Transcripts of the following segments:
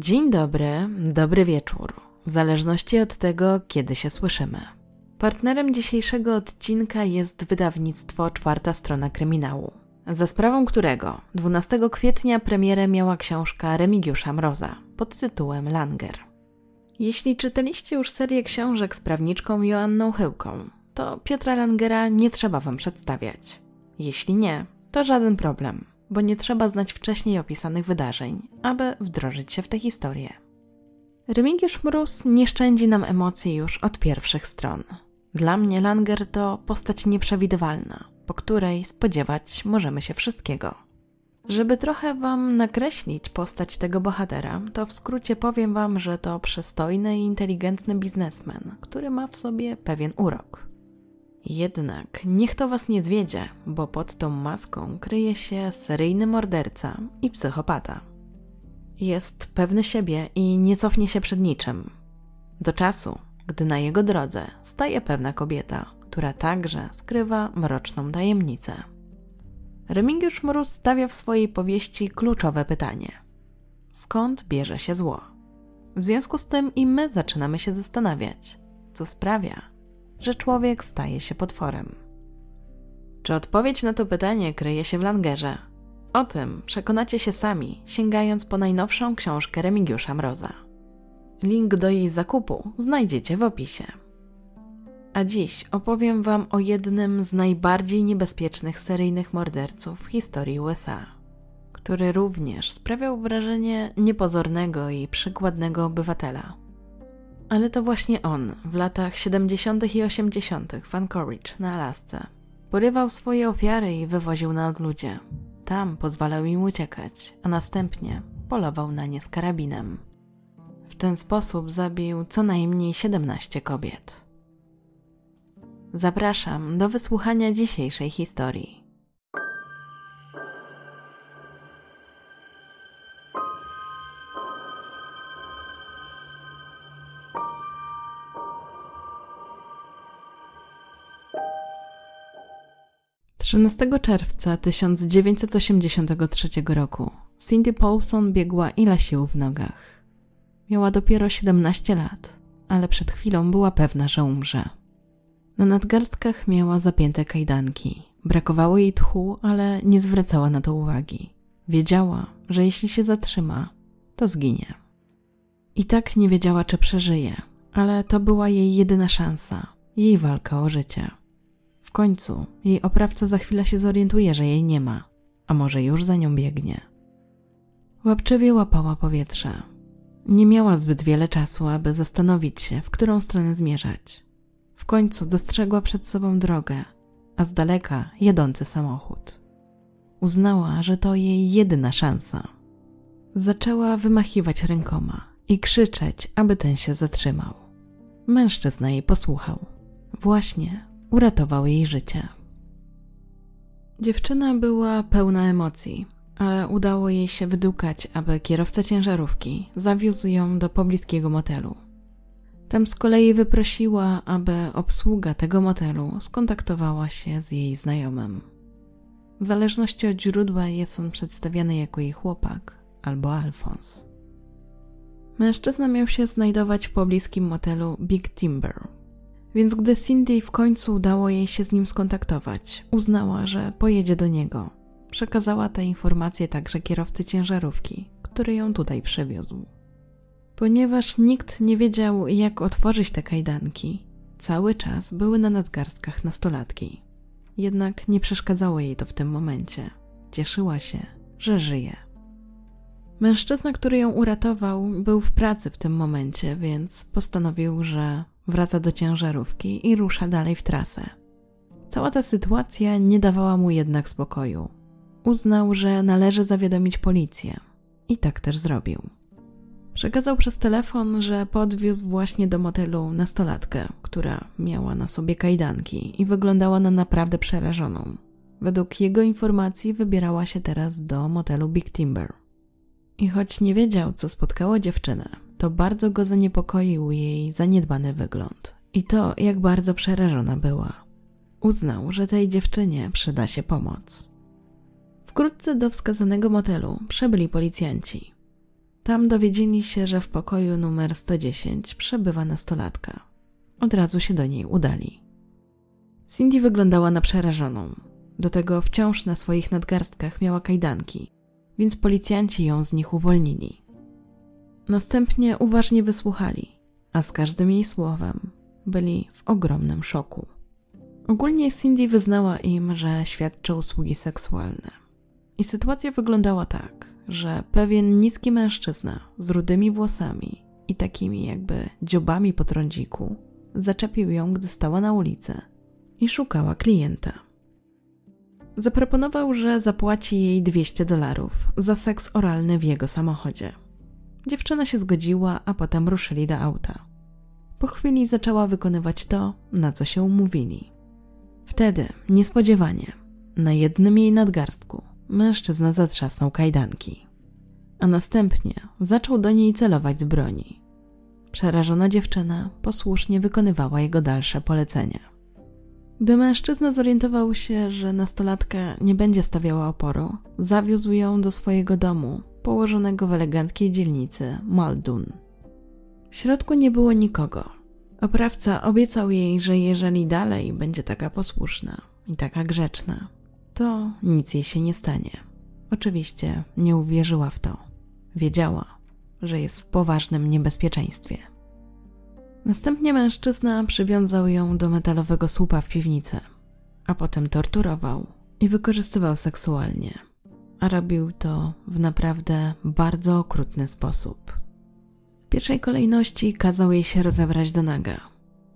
Dzień dobry, dobry wieczór, w zależności od tego, kiedy się słyszymy. Partnerem dzisiejszego odcinka jest wydawnictwo Czwarta Strona Kryminału, za sprawą którego 12 kwietnia premierę miała książka Remigiusza Mroza pod tytułem Langer. Jeśli czytaliście już serię książek z prawniczką Joanną Chyłką, to Piotra Langera nie trzeba wam przedstawiać. Jeśli nie, to żaden problem, bo nie trzeba znać wcześniej opisanych wydarzeń, aby wdrożyć się w tę historię. Remigiusz Mróz nie szczędzi nam emocji już od pierwszych stron. Dla mnie Langer to postać nieprzewidywalna, po której spodziewać możemy się wszystkiego. Żeby trochę Wam nakreślić postać tego bohatera, to w skrócie powiem Wam, że to przystojny i inteligentny biznesmen, który ma w sobie pewien urok. Jednak niech to Was nie zwiedzie, bo pod tą maską kryje się seryjny morderca i psychopata. Jest pewny siebie i nie cofnie się przed niczym. Do czasu, gdy na jego drodze staje pewna kobieta, która także skrywa mroczną tajemnicę. Remigiusz Mróz stawia w swojej powieści kluczowe pytanie: skąd bierze się zło? W związku z tym i my zaczynamy się zastanawiać, co sprawia, że człowiek staje się potworem. Czy odpowiedź na to pytanie kryje się w Langerze? O tym przekonacie się sami, sięgając po najnowszą książkę Remigiusza Mroza. Link do jej zakupu znajdziecie w opisie. A dziś opowiem Wam o jednym z najbardziej niebezpiecznych seryjnych morderców w historii USA, który również sprawiał wrażenie niepozornego i przykładnego obywatela. Ale to właśnie on w latach 70. i 80. w Anchorage na Alasce porywał swoje ofiary i wywoził na odludzie. Tam pozwalał im uciekać, a następnie polował na nie z karabinem. W ten sposób zabił co najmniej 17 kobiet. Zapraszam do wysłuchania dzisiejszej historii. 13 czerwca 1983 roku Cindy Paulson biegła ile sił w nogach. Miała dopiero 17 lat, ale przed chwilą była pewna, że umrze. Na nadgarstkach miała zapięte kajdanki. Brakowało jej tchu, ale nie zwracała na to uwagi. Wiedziała, że jeśli się zatrzyma, to zginie. I tak nie wiedziała, czy przeżyje, ale to była jej jedyna szansa, jej walka o życie. W końcu jej oprawca za chwilę się zorientuje, że jej nie ma, a może już za nią biegnie. Łapczywie łapała powietrze. Nie miała zbyt wiele czasu, aby zastanowić się, w którą stronę zmierzać. W końcu dostrzegła przed sobą drogę, a z daleka jadący samochód. Uznała, że to jej jedyna szansa. Zaczęła wymachiwać rękoma i krzyczeć, aby ten się zatrzymał. Mężczyzna jej posłuchał. Właśnie uratował jej życie. Dziewczyna była pełna emocji, ale udało jej się wydukać, aby kierowca ciężarówki zawiózł ją do pobliskiego motelu. Tam z kolei wyprosiła, aby obsługa tego motelu skontaktowała się z jej znajomym. W zależności od źródła jest on przedstawiany jako jej chłopak albo Alfons. Mężczyzna miał się znajdować w pobliskim motelu Big Timber, więc gdy Cindy w końcu udało jej się z nim skontaktować, uznała, że pojedzie do niego. Przekazała te informacje także kierowcy ciężarówki, który ją tutaj przywiózł. Ponieważ nikt nie wiedział, jak otworzyć te kajdanki, cały czas były na nadgarstkach nastolatki. Jednak nie przeszkadzało jej to w tym momencie. Cieszyła się, że żyje. Mężczyzna, który ją uratował, był w pracy w tym momencie, więc postanowił, że wraca do ciężarówki i rusza dalej w trasę. Cała ta sytuacja nie dawała mu jednak spokoju. Uznał, że należy zawiadomić policję i tak też zrobił. Przekazał przez telefon, że podwiózł właśnie do motelu nastolatkę, która miała na sobie kajdanki i wyglądała na naprawdę przerażoną. Według jego informacji wybierała się teraz do motelu Big Timber. I choć nie wiedział, co spotkało dziewczynę, to bardzo go zaniepokoił jej zaniedbany wygląd i to, jak bardzo przerażona była. Uznał, że tej dziewczynie przyda się pomoc. Wkrótce do wskazanego motelu przybyli policjanci. Tam dowiedzieli się, że w pokoju numer 110 przebywa nastolatka. Od razu się do niej udali. Cindy wyglądała na przerażoną. Do tego wciąż na swoich nadgarstkach miała kajdanki, więc policjanci ją z nich uwolnili. Następnie uważnie wysłuchali, a z każdym jej słowem byli w ogromnym szoku. Ogólnie Cindy wyznała im, że świadczy usługi seksualne. I sytuacja wyglądała tak, że pewien niski mężczyzna z rudymi włosami i takimi jakby dziobami po trądziku zaczepił ją, gdy stała na ulicy i szukała klienta. Zaproponował, że zapłaci jej 200 dolarów za seks oralny w jego samochodzie. Dziewczyna się zgodziła, a potem ruszyli do auta. Po chwili zaczęła wykonywać to, na co się umówili. Wtedy, niespodziewanie, na jednym jej nadgarstku mężczyzna zatrzasnął kajdanki, a następnie zaczął do niej celować z broni. Przerażona dziewczyna posłusznie wykonywała jego dalsze polecenia. Gdy mężczyzna zorientował się, że nastolatka nie będzie stawiała oporu, zawiózł ją do swojego domu, położonego w eleganckiej dzielnicy Maldun. W środku nie było nikogo. Oprawca obiecał jej, że jeżeli dalej będzie taka posłuszna i taka grzeczna, to nic jej się nie stanie. Oczywiście nie uwierzyła w to. Wiedziała, że jest w poważnym niebezpieczeństwie. Następnie mężczyzna przywiązał ją do metalowego słupa w piwnicy, a potem torturował i wykorzystywał seksualnie. A robił to w naprawdę bardzo okrutny sposób. W pierwszej kolejności kazał jej się rozebrać do naga.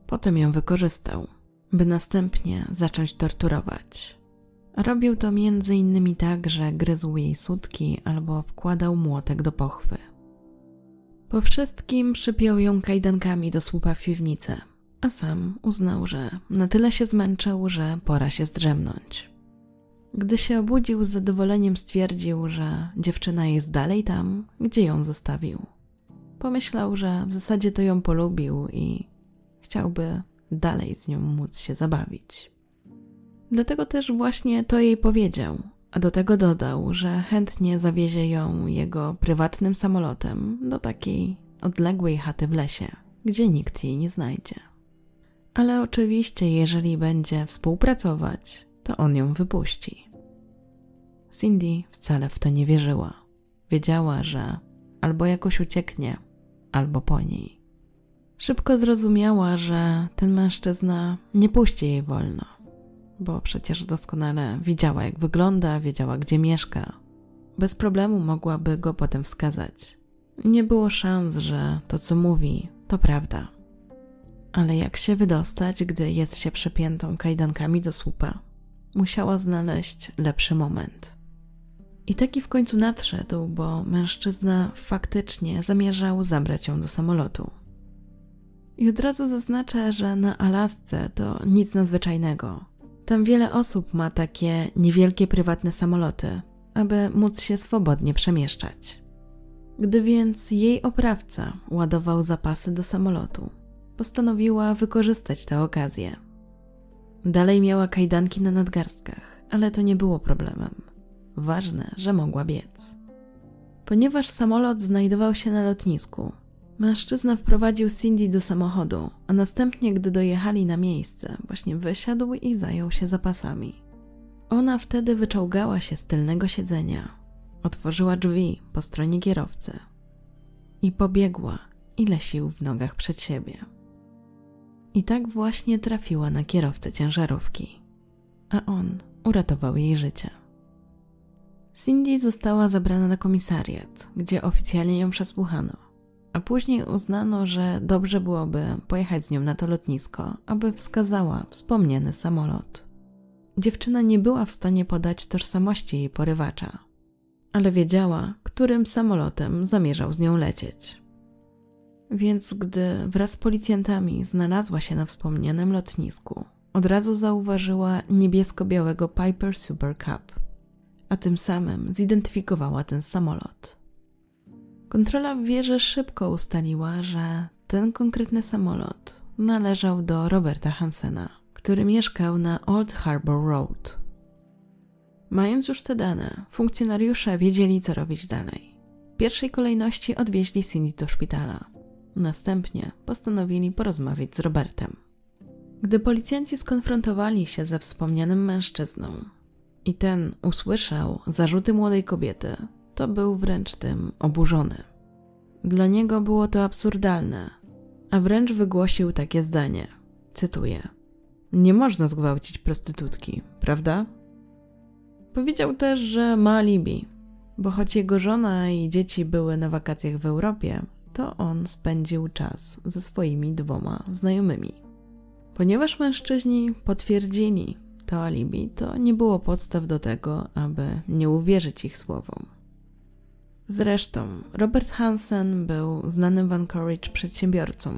Potem ją wykorzystał, by następnie zacząć torturować. Robił to między innymi tak, że gryzł jej sutki albo wkładał młotek do pochwy. Po wszystkim przypiął ją kajdankami do słupa w piwnicy, a sam uznał, że na tyle się zmęczył, że pora się zdrzemnąć. Gdy się obudził, z zadowoleniem stwierdził, że dziewczyna jest dalej tam, gdzie ją zostawił. Pomyślał, że w zasadzie to ją polubił i chciałby dalej z nią móc się zabawić. Dlatego też właśnie to jej powiedział, a do tego dodał, że chętnie zawiezie ją jego prywatnym samolotem do takiej odległej chaty w lesie, gdzie nikt jej nie znajdzie. Ale oczywiście, jeżeli będzie współpracować, to on ją wypuści. Cindy wcale w to nie wierzyła. Wiedziała, że albo jakoś ucieknie, albo po niej. Szybko zrozumiała, że ten mężczyzna nie puści jej wolno bo przecież doskonale widziała, jak wygląda, wiedziała, gdzie mieszka. Bez problemu mogłaby go potem wskazać. Nie było szans, że to, co mówi, to prawda. Ale jak się wydostać, gdy jest się przepiętą kajdankami do słupa? Musiała znaleźć lepszy moment. I taki w końcu nadszedł, bo mężczyzna faktycznie zamierzał zabrać ją do samolotu. I od razu zaznaczę, że na Alasce to nic nadzwyczajnego. Tam wiele osób ma takie niewielkie prywatne samoloty, aby móc się swobodnie przemieszczać. Gdy więc jej oprawca ładował zapasy do samolotu, postanowiła wykorzystać tę okazję. Dalej miała kajdanki na nadgarstkach, ale to nie było problemem. Ważne, że mogła biec. Ponieważ samolot znajdował się na lotnisku, Mężczyzna wprowadził Cindy do samochodu, a następnie, gdy dojechali na miejsce, właśnie wysiadł i zajął się zapasami. Ona wtedy wyczołgała się z tylnego siedzenia, otworzyła drzwi po stronie kierowcy i pobiegła, ile sił w nogach przed siebie. I tak właśnie trafiła na kierowcę ciężarówki, a on uratował jej życie. Cindy została zabrana na komisariat, gdzie oficjalnie ją przesłuchano a później uznano, że dobrze byłoby pojechać z nią na to lotnisko, aby wskazała wspomniany samolot. Dziewczyna nie była w stanie podać tożsamości jej porywacza, ale wiedziała, którym samolotem zamierzał z nią lecieć. Więc gdy wraz z policjantami znalazła się na wspomnianym lotnisku, od razu zauważyła niebiesko-białego Piper Super Cup, a tym samym zidentyfikowała ten samolot. Kontrola w wieży szybko ustaliła, że ten konkretny samolot należał do Roberta Hansena, który mieszkał na Old Harbor Road. Mając już te dane, funkcjonariusze wiedzieli, co robić dalej. w pierwszej kolejności odwieźli Cindy do szpitala. Następnie postanowili porozmawiać z Robertem. Gdy policjanci skonfrontowali się ze wspomnianym mężczyzną i ten usłyszał zarzuty młodej kobiety, to był wręcz tym oburzony. Dla niego było to absurdalne, a wręcz wygłosił takie zdanie. Cytuję: Nie można zgwałcić prostytutki, prawda? Powiedział też, że ma alibi, bo choć jego żona i dzieci były na wakacjach w Europie, to on spędził czas ze swoimi dwoma znajomymi. Ponieważ mężczyźni potwierdzili to alibi, to nie było podstaw do tego, aby nie uwierzyć ich słowom. Zresztą Robert Hansen był znanym w Anchorage przedsiębiorcą.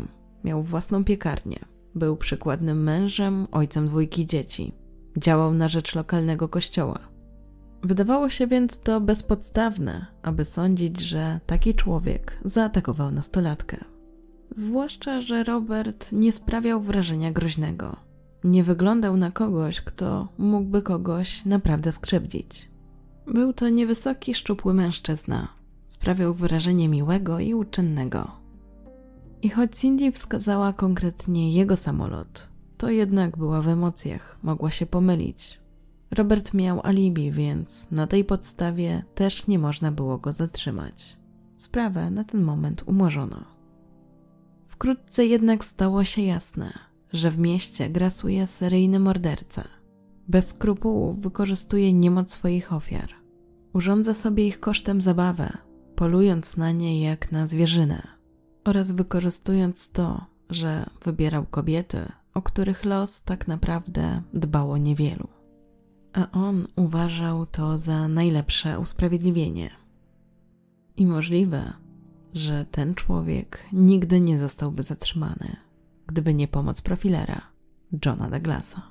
Miał własną piekarnię. Był przykładnym mężem, ojcem dwójki dzieci. Działał na rzecz lokalnego kościoła. Wydawało się więc to bezpodstawne, aby sądzić, że taki człowiek zaatakował nastolatkę. Zwłaszcza, że Robert nie sprawiał wrażenia groźnego. Nie wyglądał na kogoś, kto mógłby kogoś naprawdę skrzywdzić. Był to niewysoki, szczupły mężczyzna. Sprawiał wyrażenie miłego i uczynnego. I choć Cindy wskazała konkretnie jego samolot, to jednak była w emocjach, mogła się pomylić. Robert miał alibi, więc na tej podstawie też nie można było go zatrzymać. Sprawę na ten moment umorzono. Wkrótce jednak stało się jasne, że w mieście grasuje seryjny morderca. Bez skrupułów wykorzystuje niemoc swoich ofiar. Urządza sobie ich kosztem zabawę, polując na nie jak na zwierzynę oraz wykorzystując to, że wybierał kobiety, o których los tak naprawdę dbało niewielu. A on uważał to za najlepsze usprawiedliwienie. I możliwe, że ten człowiek nigdy nie zostałby zatrzymany, gdyby nie pomoc profilera, Johna Douglasa.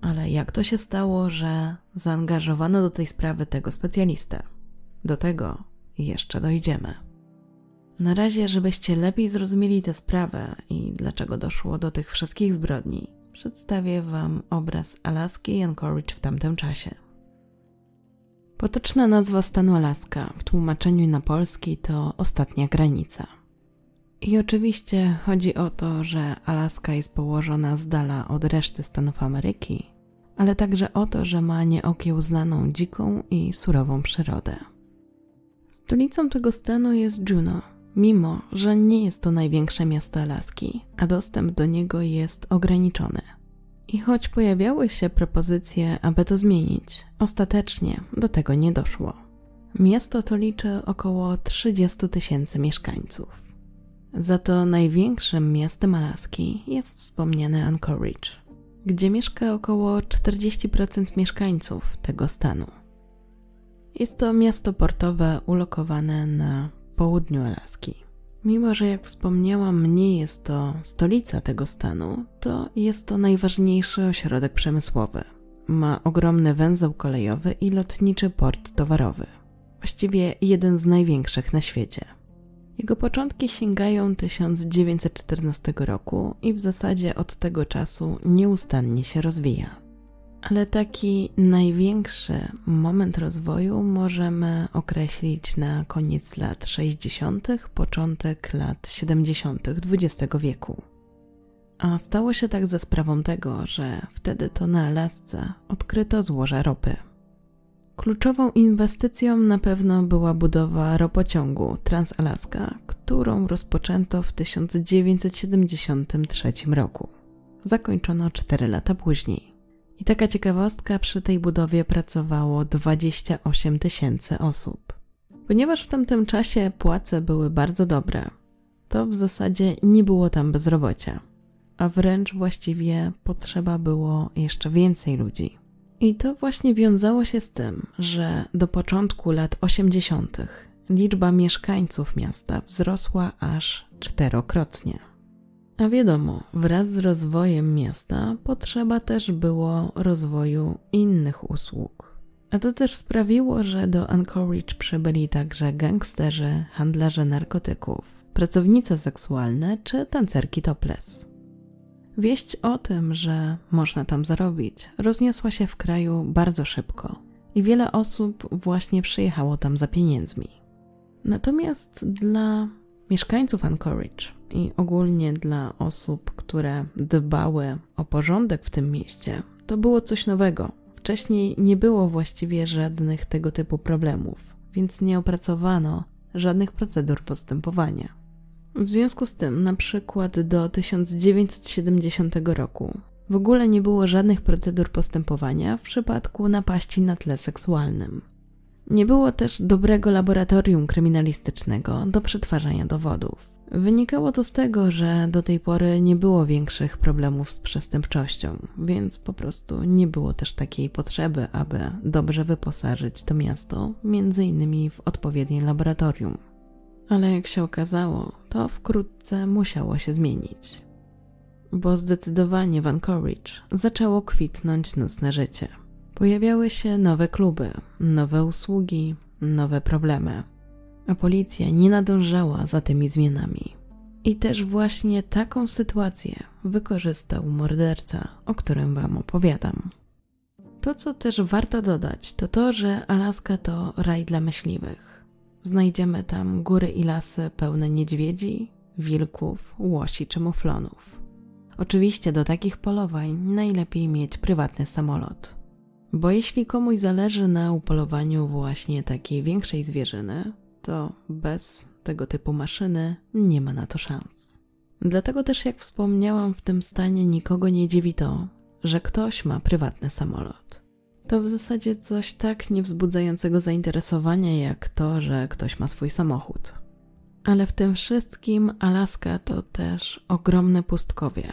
Ale jak to się stało, że zaangażowano do tej sprawy tego specjalistę? Do tego jeszcze dojdziemy. Na razie, żebyście lepiej zrozumieli tę sprawę i dlaczego doszło do tych wszystkich zbrodni, przedstawię Wam obraz Alaski i Anchorage w tamtym czasie. Potoczna nazwa stanu Alaska w tłumaczeniu na polski to ostatnia granica. I oczywiście chodzi o to, że Alaska jest położona z dala od reszty Stanów Ameryki, ale także o to, że ma nieokiełznaną dziką i surową przyrodę. Stolicą tego stanu jest Juneau, mimo że nie jest to największe miasto Alaski, a dostęp do niego jest ograniczony. I choć pojawiały się propozycje, aby to zmienić, ostatecznie do tego nie doszło. Miasto to liczy około 30 tysięcy mieszkańców. Za to największym miastem Alaski jest wspomniane Anchorage, gdzie mieszka około 40% mieszkańców tego stanu. Jest to miasto portowe ulokowane na południu Alaski. Mimo, że jak wspomniałam, nie jest to stolica tego stanu, to jest to najważniejszy ośrodek przemysłowy. Ma ogromny węzeł kolejowy i lotniczy port towarowy. Właściwie jeden z największych na świecie. Jego początki sięgają 1914 roku i w zasadzie od tego czasu nieustannie się rozwija. Ale taki największy moment rozwoju możemy określić na koniec lat 60., początek lat 70. XX wieku. A stało się tak ze sprawą tego, że wtedy to na Alasce odkryto złoża ropy. Kluczową inwestycją na pewno była budowa ropociągu Transalaska, którą rozpoczęto w 1973 roku. Zakończono 4 lata później. I taka ciekawostka, przy tej budowie pracowało 28 tysięcy osób. Ponieważ w tamtym czasie płace były bardzo dobre, to w zasadzie nie było tam bezrobocia, a wręcz właściwie potrzeba było jeszcze więcej ludzi. I to właśnie wiązało się z tym, że do początku lat 80. liczba mieszkańców miasta wzrosła aż czterokrotnie. A wiadomo, wraz z rozwojem miasta potrzeba też było rozwoju innych usług. A to też sprawiło, że do Anchorage przybyli także gangsterzy, handlarze narkotyków, pracownice seksualne czy tancerki topless. Wieść o tym, że można tam zarobić, rozniosła się w kraju bardzo szybko i wiele osób właśnie przyjechało tam za pieniędzmi. Natomiast dla mieszkańców Anchorage i ogólnie dla osób, które dbały o porządek w tym mieście, to było coś nowego. Wcześniej nie było właściwie żadnych tego typu problemów, więc nie opracowano żadnych procedur postępowania. W związku z tym, na przykład do 1970 roku, w ogóle nie było żadnych procedur postępowania w przypadku napaści na tle seksualnym. Nie było też dobrego laboratorium kryminalistycznego do przetwarzania dowodów. Wynikało to z tego, że do tej pory nie było większych problemów z przestępczością, więc po prostu nie było też takiej potrzeby, aby dobrze wyposażyć to miasto, między innymi w odpowiednie laboratorium. Ale jak się okazało, to wkrótce musiało się zmienić. Bo zdecydowanie w Anchorage zaczęło kwitnąć nocne życie. Pojawiały się nowe kluby, nowe usługi, nowe problemy a policja nie nadążała za tymi zmianami. I też właśnie taką sytuację wykorzystał morderca, o którym Wam opowiadam. To, co też warto dodać, to to, że Alaska to raj dla myśliwych. Znajdziemy tam góry i lasy pełne niedźwiedzi, wilków, łosi czy muflonów. Oczywiście do takich polowań najlepiej mieć prywatny samolot. Bo jeśli komuś zależy na upolowaniu właśnie takiej większej zwierzyny, to bez tego typu maszyny nie ma na to szans. Dlatego też, jak wspomniałam, w tym stanie nikogo nie dziwi to, że ktoś ma prywatny samolot. To w zasadzie coś tak niewzbudzającego zainteresowania, jak to, że ktoś ma swój samochód. Ale w tym wszystkim Alaska to też ogromne pustkowie,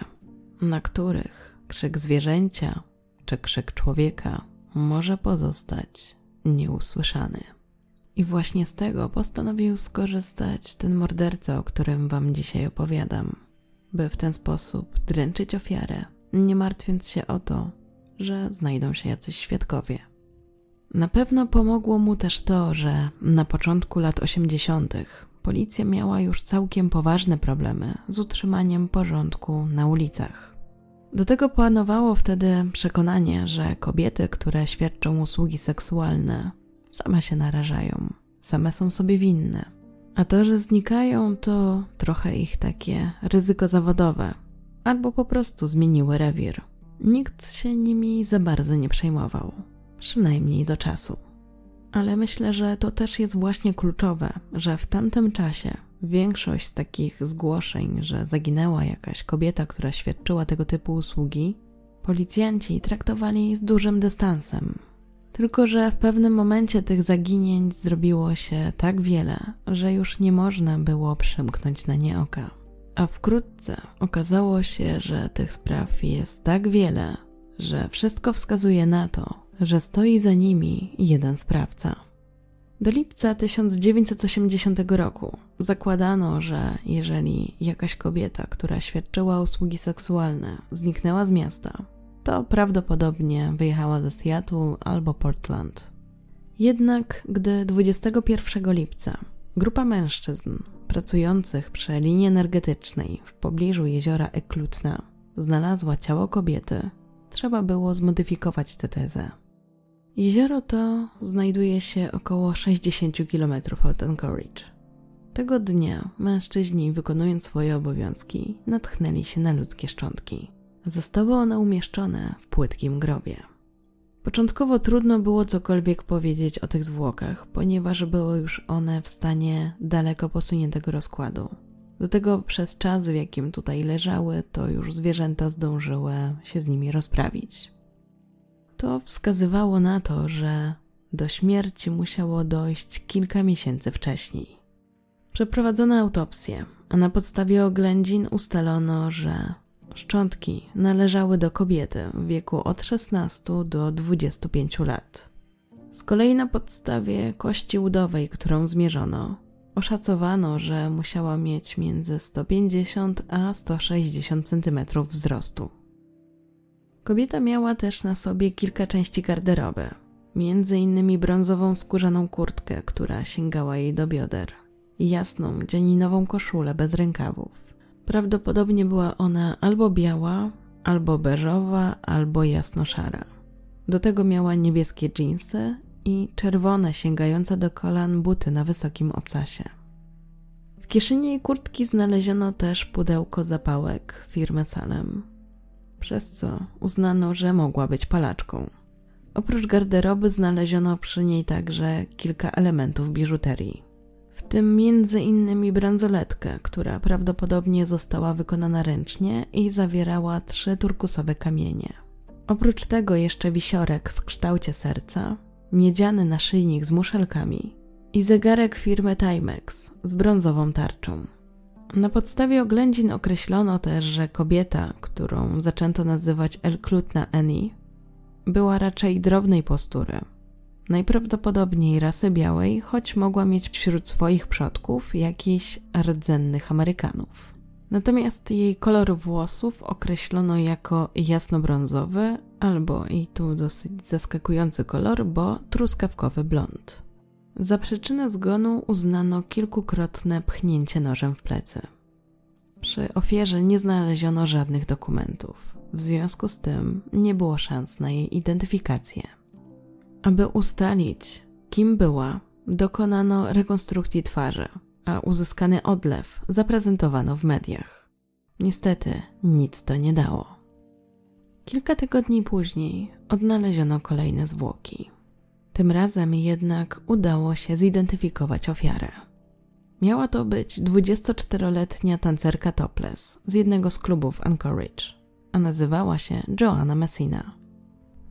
na których krzyk zwierzęcia czy krzyk człowieka może pozostać nieusłyszany. I właśnie z tego postanowił skorzystać ten morderca, o którym Wam dzisiaj opowiadam, by w ten sposób dręczyć ofiarę, nie martwiąc się o to, że znajdą się jacyś świadkowie. Na pewno pomogło mu też to, że na początku lat 80. policja miała już całkiem poważne problemy z utrzymaniem porządku na ulicach. Do tego panowało wtedy przekonanie, że kobiety, które świadczą usługi seksualne, same się narażają, same są sobie winne. A to, że znikają, to trochę ich takie ryzyko zawodowe, albo po prostu zmieniły rewir. Nikt się nimi za bardzo nie przejmował, przynajmniej do czasu. Ale myślę, że to też jest właśnie kluczowe, że w tamtym czasie większość z takich zgłoszeń, że zaginęła jakaś kobieta, która świadczyła tego typu usługi, policjanci traktowali z dużym dystansem, tylko, że w pewnym momencie tych zaginięć zrobiło się tak wiele, że już nie można było przymknąć na nie oka. A wkrótce okazało się, że tych spraw jest tak wiele, że wszystko wskazuje na to, że stoi za nimi jeden sprawca. Do lipca 1980 roku zakładano, że jeżeli jakaś kobieta, która świadczyła usługi seksualne, zniknęła z miasta, to prawdopodobnie wyjechała do Seattle albo Portland. Jednak gdy 21 lipca grupa mężczyzn pracujących przy linii energetycznej w pobliżu jeziora Eklutna znalazła ciało kobiety, trzeba było zmodyfikować tę tezę. Jezioro to znajduje się około 60 km od Anchorage. Tego dnia mężczyźni, wykonując swoje obowiązki, natchnęli się na ludzkie szczątki. Zostały one umieszczone w płytkim grobie. Początkowo trudno było cokolwiek powiedzieć o tych zwłokach, ponieważ były już one w stanie daleko posuniętego rozkładu. Do tego przez czas, w jakim tutaj leżały, to już zwierzęta zdążyły się z nimi rozprawić. To wskazywało na to, że do śmierci musiało dojść kilka miesięcy wcześniej. Przeprowadzono autopsję, a na podstawie oględzin ustalono, że Szczątki należały do kobiety w wieku od 16 do 25 lat. Z kolei na podstawie kości udowej, którą zmierzono, oszacowano, że musiała mieć między 150 a 160 cm wzrostu. Kobieta miała też na sobie kilka części garderoby, między innymi brązową skórzaną kurtkę, która sięgała jej do bioder, i jasną dzianinową koszulę bez rękawów Prawdopodobnie była ona albo biała, albo beżowa, albo jasno-szara. Do tego miała niebieskie dżinsy i czerwone, sięgające do kolan buty na wysokim obcasie. W kieszeni jej kurtki znaleziono też pudełko zapałek firmy Salem, przez co uznano, że mogła być palaczką. Oprócz garderoby znaleziono przy niej także kilka elementów biżuterii, w tym między innymi bransoletkę, która prawdopodobnie została wykonana ręcznie i zawierała trzy turkusowe kamienie. Oprócz tego jeszcze wisiorek w kształcie serca, miedziany naszyjnik z muszelkami i zegarek firmy Timex z brązową tarczą. Na podstawie oględzin określono też, że kobieta, którą zaczęto nazywać El Klutna Annie, była raczej drobnej postury. Najprawdopodobniej rasy białej, choć mogła mieć wśród swoich przodków jakichś rdzennych Amerykanów. Natomiast jej kolor włosów określono jako jasnobrązowy, albo i tu dosyć zaskakujący kolor, bo truskawkowy blond. Za przyczynę zgonu uznano kilkukrotne pchnięcie nożem w plecy. Przy ofierze nie znaleziono żadnych dokumentów. W związku z tym nie było szans na jej identyfikację. Aby ustalić, kim była, dokonano rekonstrukcji twarzy, a uzyskany odlew zaprezentowano w mediach. Niestety nic to nie dało. Kilka tygodni później odnaleziono kolejne zwłoki. Tym razem jednak udało się zidentyfikować ofiarę. Miała to być 24-letnia tancerka topless z jednego z klubów Anchorage, a nazywała się Joanna Messina.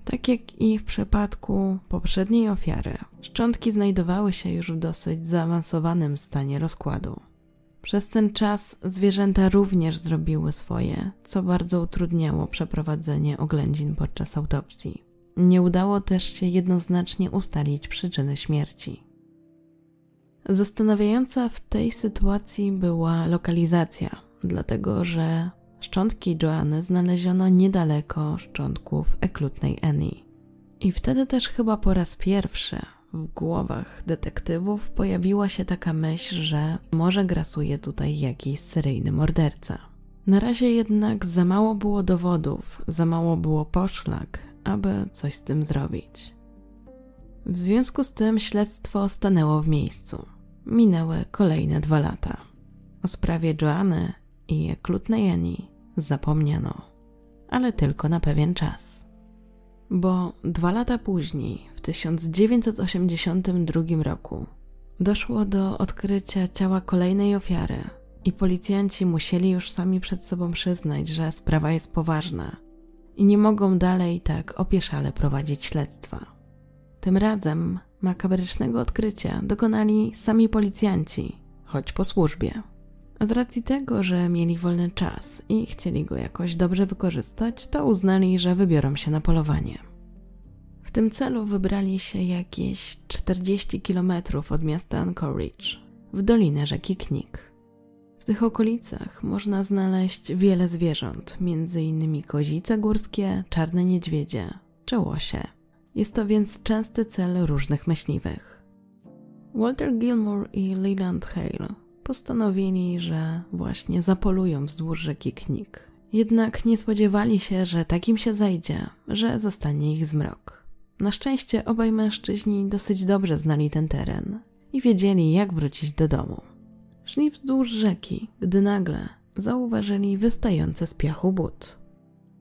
Tak jak i w przypadku poprzedniej ofiary, szczątki znajdowały się już w dosyć zaawansowanym stanie rozkładu. Przez ten czas zwierzęta również zrobiły swoje, co bardzo utrudniało przeprowadzenie oględzin podczas autopsji. Nie udało też się jednoznacznie ustalić przyczyny śmierci. Zastanawiająca w tej sytuacji była lokalizacja, dlatego że szczątki Joanny znaleziono niedaleko szczątków eklutnej Annie. I wtedy też chyba po raz pierwszy w głowach detektywów pojawiła się taka myśl, że może grasuje tutaj jakiś seryjny morderca. Na razie jednak za mało było dowodów, za mało było poszlak, aby coś z tym zrobić. W związku z tym śledztwo stanęło w miejscu. Minęły kolejne dwa lata. O sprawie Joanny i klutnej Annie zapomniano, ale tylko na pewien czas. Bo dwa lata później, w 1982 roku, doszło do odkrycia ciała kolejnej ofiary i policjanci musieli już sami przed sobą przyznać, że sprawa jest poważna i nie mogą dalej tak opieszale prowadzić śledztwa. Tym razem makabrycznego odkrycia dokonali sami policjanci, choć po służbie. Z racji tego, że mieli wolny czas i chcieli go jakoś dobrze wykorzystać, to uznali, że wybiorą się na polowanie. W tym celu wybrali się jakieś 40 km od miasta Anchorage, w dolinę rzeki Knik. W tych okolicach można znaleźć wiele zwierząt, m.in. kozice górskie, czarne niedźwiedzie czy łosie. Jest to więc częsty cel różnych myśliwych. Walter Gilmore i Leland Hale postanowili, że właśnie zapolują wzdłuż rzeki Knik. Jednak nie spodziewali się, że takim się zajdzie, że zostanie ich zmrok. Na szczęście obaj mężczyźni dosyć dobrze znali ten teren i wiedzieli, jak wrócić do domu. Szli wzdłuż rzeki, gdy nagle zauważyli wystające z piachu but.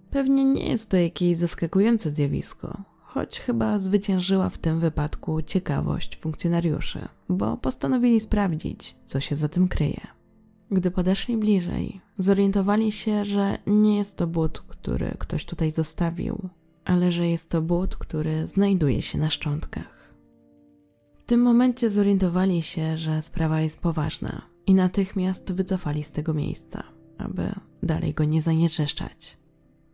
Pewnie nie jest to jakieś zaskakujące zjawisko, choć chyba zwyciężyła w tym wypadku ciekawość funkcjonariuszy, bo postanowili sprawdzić, co się za tym kryje. Gdy podeszli bliżej, zorientowali się, że nie jest to but, który ktoś tutaj zostawił, ale że jest to but, który znajduje się na szczątkach. W tym momencie zorientowali się, że sprawa jest poważna i natychmiast wycofali z tego miejsca, aby dalej go nie zanieczyszczać.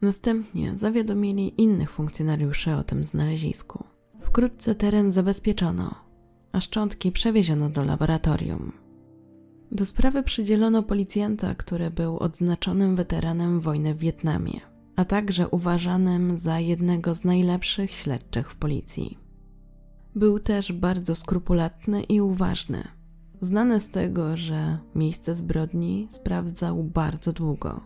Następnie zawiadomili innych funkcjonariuszy o tym znalezisku. Wkrótce teren zabezpieczono, a szczątki przewieziono do laboratorium. Do sprawy przydzielono policjanta, który był odznaczonym weteranem wojny w Wietnamie, a także uważanym za jednego z najlepszych śledczych w policji. Był też bardzo skrupulatny i uważny – znane z tego, że miejsce zbrodni sprawdzał bardzo długo.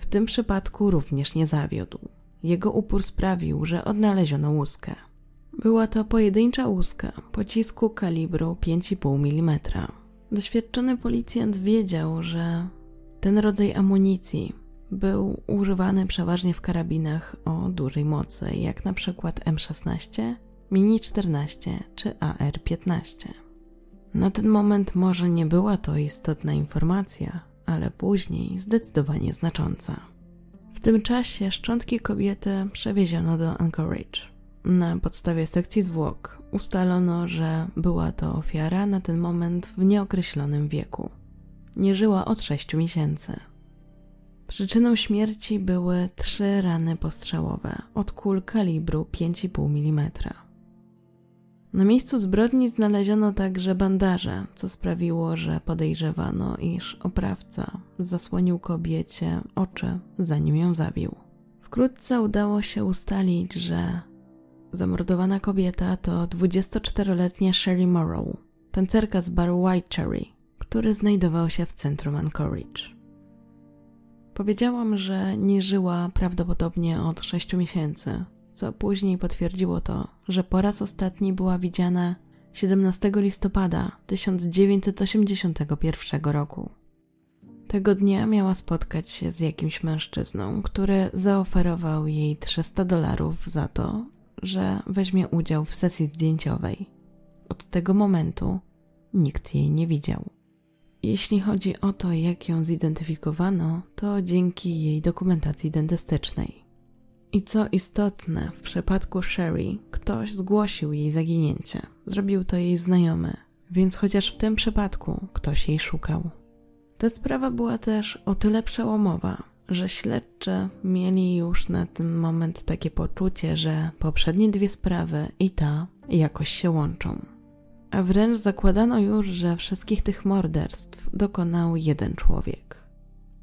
W tym przypadku również nie zawiódł. Jego upór sprawił, że odnaleziono łuskę. Była to pojedyncza łuska pocisku kalibru 5,5 mm. Doświadczony policjant wiedział, że ten rodzaj amunicji był używany przeważnie w karabinach o dużej mocy, jak na przykład M16, Mini 14 czy AR-15. Na ten moment może nie była to istotna informacja, ale później zdecydowanie znacząca. W tym czasie szczątki kobiety przewieziono do Anchorage. Na podstawie sekcji zwłok ustalono, że była to ofiara na ten moment w nieokreślonym wieku. Nie żyła od 6 miesięcy. Przyczyną śmierci były trzy rany postrzałowe od kul kalibru 5,5 mm. Na miejscu zbrodni znaleziono także bandaże, co sprawiło, że podejrzewano, iż oprawca zasłonił kobiecie oczy, zanim ją zabił. Wkrótce udało się ustalić, że zamordowana kobieta to 24-letnia Sherry Morrow, tancerka z baru Whitecherry, który znajdował się w centrum Anchorage. Powiedziałam, że nie żyła prawdopodobnie od 6 miesięcy, co później potwierdziło to, że po raz ostatni była widziana 17 listopada 1981 roku. Tego dnia miała spotkać się z jakimś mężczyzną, który zaoferował jej 300 dolarów za to, że weźmie udział w sesji zdjęciowej. Od tego momentu nikt jej nie widział. Jeśli chodzi o to, jak ją zidentyfikowano, to dzięki jej dokumentacji dentystycznej. I co istotne, w przypadku Sherry ktoś zgłosił jej zaginięcie. Zrobił to jej znajomy, więc chociaż w tym przypadku ktoś jej szukał. Ta sprawa była też o tyle przełomowa, że śledczy mieli już na ten moment takie poczucie, że poprzednie dwie sprawy i ta jakoś się łączą. A wręcz zakładano już, że wszystkich tych morderstw dokonał jeden człowiek.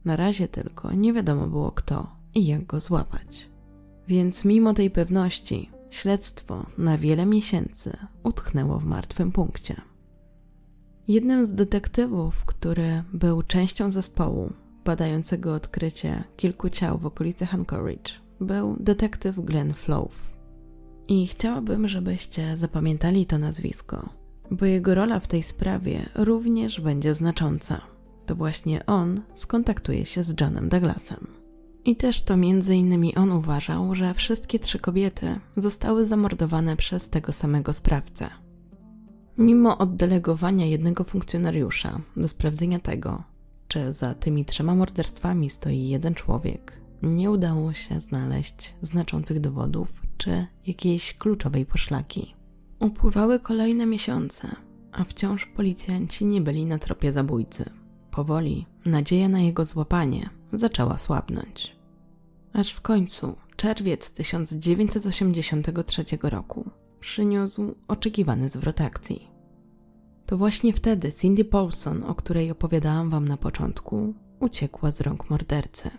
Na razie tylko nie wiadomo było kto i jak go złapać. Więc mimo tej pewności, śledztwo na wiele miesięcy utknęło w martwym punkcie. Jednym z detektywów, który był częścią zespołu badającego odkrycie kilku ciał w okolicy Anchorage, był detektyw Glenn Flow. I chciałabym, żebyście zapamiętali to nazwisko, bo jego rola w tej sprawie również będzie znacząca. To właśnie on skontaktuje się z Johnem Douglasem. I też to między innymi on uważał, że wszystkie trzy kobiety zostały zamordowane przez tego samego sprawcę. Mimo oddelegowania jednego funkcjonariusza do sprawdzenia tego, czy za tymi trzema morderstwami stoi jeden człowiek, nie udało się znaleźć znaczących dowodów czy jakiejś kluczowej poszlaki. Upływały kolejne miesiące, a wciąż policjanci nie byli na tropie zabójcy. Powoli nadzieja na jego złapanie zaczęła słabnąć. Aż w końcu czerwiec 1983 roku przyniósł oczekiwany zwrot akcji. To właśnie wtedy Cindy Paulson, o której opowiadałam Wam na początku, uciekła z rąk mordercy.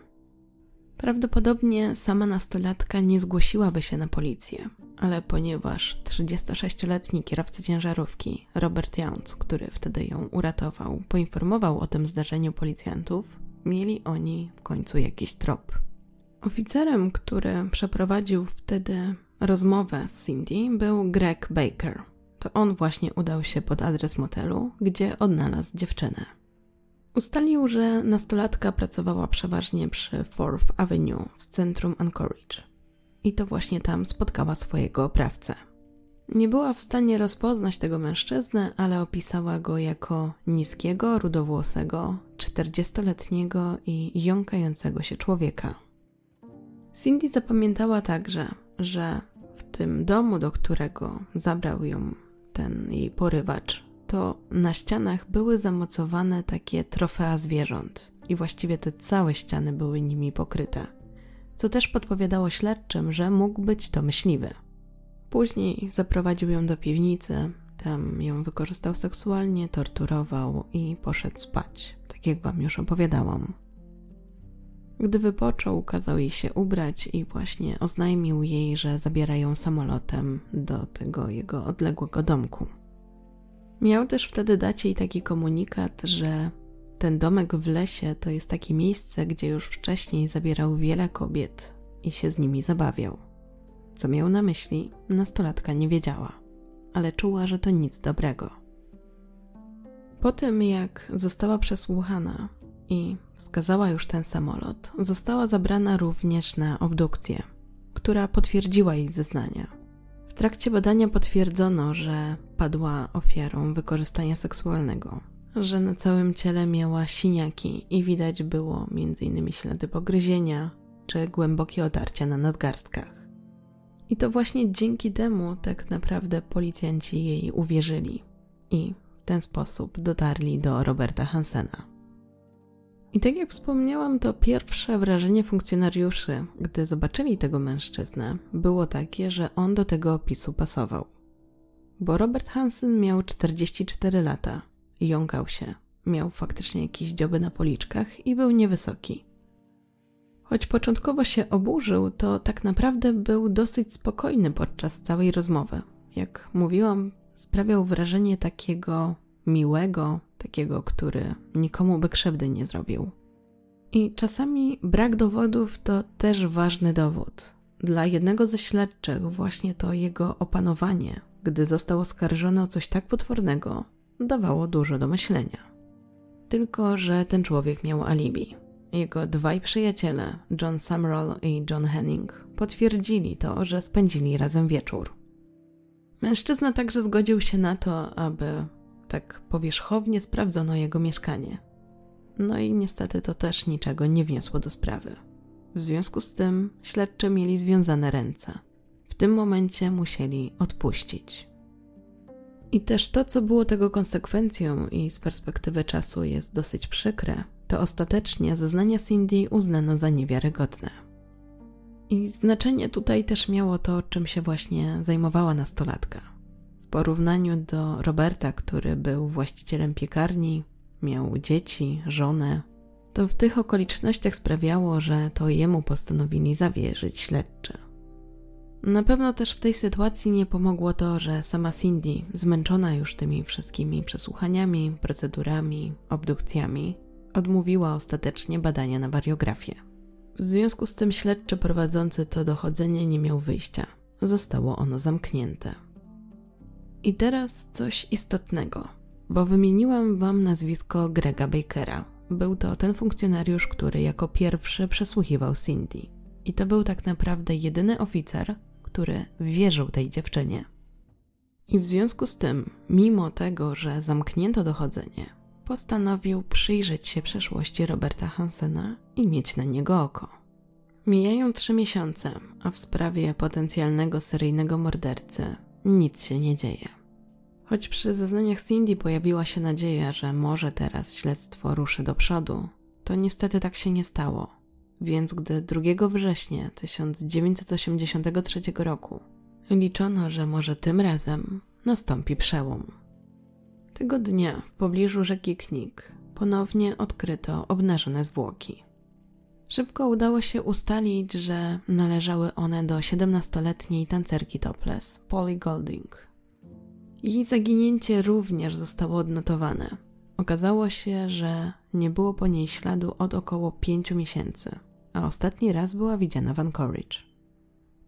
Prawdopodobnie sama nastolatka nie zgłosiłaby się na policję, ale ponieważ 36-letni kierowca ciężarówki Robert Jones, który wtedy ją uratował, poinformował o tym zdarzeniu policjantów, mieli oni w końcu jakiś trop. Oficerem, który przeprowadził wtedy rozmowę z Cindy, był Greg Baker. To on właśnie udał się pod adres motelu, gdzie odnalazł dziewczynę. Ustalił, że nastolatka pracowała przeważnie przy Fourth Avenue w centrum Anchorage. I to właśnie tam spotkała swojego oprawcę. Nie była w stanie rozpoznać tego mężczyznę, ale opisała go jako niskiego, rudowłosego, czterdziestoletniego i jąkającego się człowieka. Cindy zapamiętała także, że w tym domu, do którego zabrał ją ten jej porywacz, to na ścianach były zamocowane takie trofea zwierząt i właściwie te całe ściany były nimi pokryte, co też podpowiadało śledczym, że mógł być to myśliwy. Później zaprowadził ją do piwnicy, tam ją wykorzystał seksualnie, torturował i poszedł spać, tak jak wam już opowiadałam. Gdy wypoczął, kazał jej się ubrać i właśnie oznajmił jej, że zabiera ją samolotem do tego jego odległego domku. Miał też wtedy dać jej taki komunikat, że ten domek w lesie to jest takie miejsce, gdzie już wcześniej zabierał wiele kobiet i się z nimi zabawiał. Co miał na myśli, nastolatka nie wiedziała, ale czuła, że to nic dobrego. Po tym, jak została przesłuchana i wskazała już ten samolot, została zabrana również na obdukcję, która potwierdziła jej zeznania. W trakcie badania potwierdzono, że padła ofiarą wykorzystania seksualnego, że na całym ciele miała siniaki i widać było m.in. ślady pogryzienia czy głębokie otarcia na nadgarstkach. I to właśnie dzięki temu tak naprawdę policjanci jej uwierzyli i w ten sposób dotarli do Roberta Hansena. I tak jak wspomniałam, to pierwsze wrażenie funkcjonariuszy, gdy zobaczyli tego mężczyznę, było takie, że on do tego opisu pasował. Bo Robert Hansen miał 44 lata, jąkał się, miał faktycznie jakieś dzioby na policzkach i był niewysoki. Choć początkowo się oburzył, to tak naprawdę był dosyć spokojny podczas całej rozmowy. Jak mówiłam, sprawiał wrażenie takiego miłego, takiego, który nikomu by krzywdy nie zrobił. I czasami brak dowodów to też ważny dowód. Dla jednego ze śledczych właśnie to jego opanowanie, gdy został oskarżony o coś tak potwornego, dawało dużo do myślenia. Tylko, że ten człowiek miał alibi. Jego dwaj przyjaciele, John Summerall i John Henning, potwierdzili to, że spędzili razem wieczór. Mężczyzna także zgodził się na to, aby tak powierzchownie sprawdzono jego mieszkanie. No i niestety to też niczego nie wniosło do sprawy. W związku z tym śledczy mieli związane ręce. W tym momencie musieli odpuścić. I też to, co było tego konsekwencją i z perspektywy czasu jest dosyć przykre, to ostatecznie zeznania Cindy uznano za niewiarygodne. I znaczenie tutaj też miało to, czym się właśnie zajmowała nastolatka. Porównaniu do Roberta, który był właścicielem piekarni, miał dzieci, żonę, to w tych okolicznościach sprawiało, że to jemu postanowili zawierzyć śledczy. Na pewno też w tej sytuacji nie pomogło to, że sama Cindy, zmęczona już tymi wszystkimi przesłuchaniami, procedurami, obdukcjami, odmówiła ostatecznie badania na wariografię. W związku z tym śledczy prowadzący to dochodzenie nie miał wyjścia. Zostało ono zamknięte. I teraz coś istotnego, bo wymieniłam wam nazwisko Grega Bakera. Był to ten funkcjonariusz, który jako pierwszy przesłuchiwał Cindy. I to był tak naprawdę jedyny oficer, który wierzył tej dziewczynie. I w związku z tym, mimo tego, że zamknięto dochodzenie, postanowił przyjrzeć się przeszłości Roberta Hansena i mieć na niego oko. Mijają trzy miesiące, a w sprawie potencjalnego seryjnego mordercy nic się nie dzieje. Choć przy zeznaniach Cindy pojawiła się nadzieja, że może teraz śledztwo ruszy do przodu, to niestety tak się nie stało. Więc gdy 2 września 1983 roku liczono, że może tym razem nastąpi przełom. Tego dnia w pobliżu rzeki Knik ponownie odkryto obnażone zwłoki. Szybko udało się ustalić, że należały one do 17-letniej tancerki topless, Polly Golding. Jej zaginięcie również zostało odnotowane. Okazało się, że nie było po niej śladu od około 5 miesięcy, a ostatni raz była widziana w Anchorage.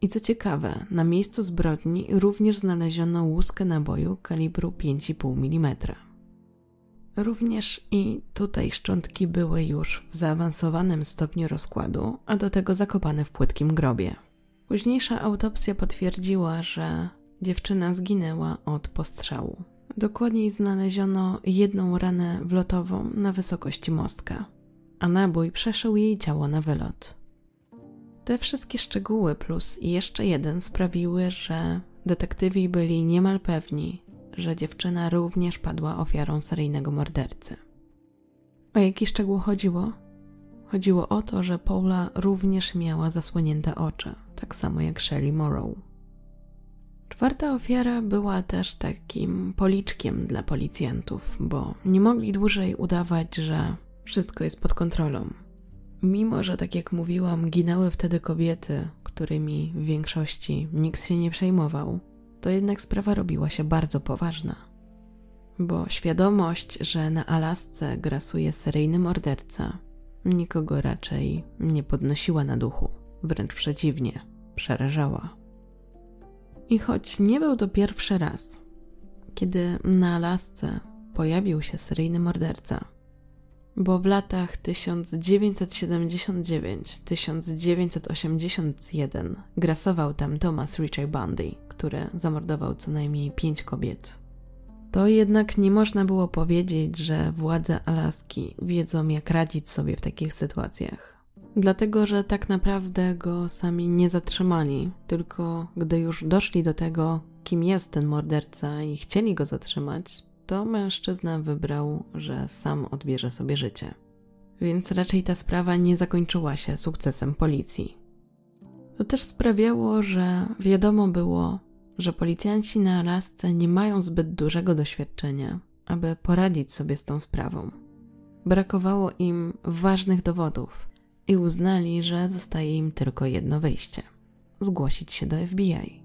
I co ciekawe, na miejscu zbrodni również znaleziono łuskę naboju kalibru 5,5 mm. Również i tutaj szczątki były już w zaawansowanym stopniu rozkładu, a do tego zakopane w płytkim grobie. Późniejsza autopsja potwierdziła, że dziewczyna zginęła od postrzału. Dokładniej znaleziono jedną ranę wlotową na wysokości mostka, a nabój przeszył jej ciało na wylot. Te wszystkie szczegóły plus jeszcze jeden sprawiły, że detektywi byli niemal pewni, że dziewczyna również padła ofiarą seryjnego mordercy. O jaki szczegół chodziło? Chodziło o to, że Paula również miała zasłonięte oczy, tak samo jak Sherry Morrow. Czwarta ofiara była też takim policzkiem dla policjantów, bo nie mogli dłużej udawać, że wszystko jest pod kontrolą. Mimo, że tak jak mówiłam, ginęły wtedy kobiety, którymi w większości nikt się nie przejmował, to jednak sprawa robiła się bardzo poważna. Bo świadomość, że na Alasce grasuje seryjny morderca, nikogo raczej nie podnosiła na duchu, wręcz przeciwnie, przerażała. I choć nie był to pierwszy raz, kiedy na Alasce pojawił się seryjny morderca, bo w latach 1979-1981 grasował tam Thomas Richard Bundy, który zamordował co najmniej pięć kobiet. To jednak nie można było powiedzieć, że władze Alaski wiedzą, jak radzić sobie w takich sytuacjach. Dlatego, że tak naprawdę go sami nie zatrzymali, tylko gdy już doszli do tego, kim jest ten morderca i chcieli go zatrzymać, to mężczyzna wybrał, że sam odbierze sobie życie. Więc raczej ta sprawa nie zakończyła się sukcesem policji. To też sprawiało, że wiadomo było, że policjanci na Alasce nie mają zbyt dużego doświadczenia, aby poradzić sobie z tą sprawą. Brakowało im ważnych dowodów i uznali, że zostaje im tylko jedno wyjście zgłosić się do FBI.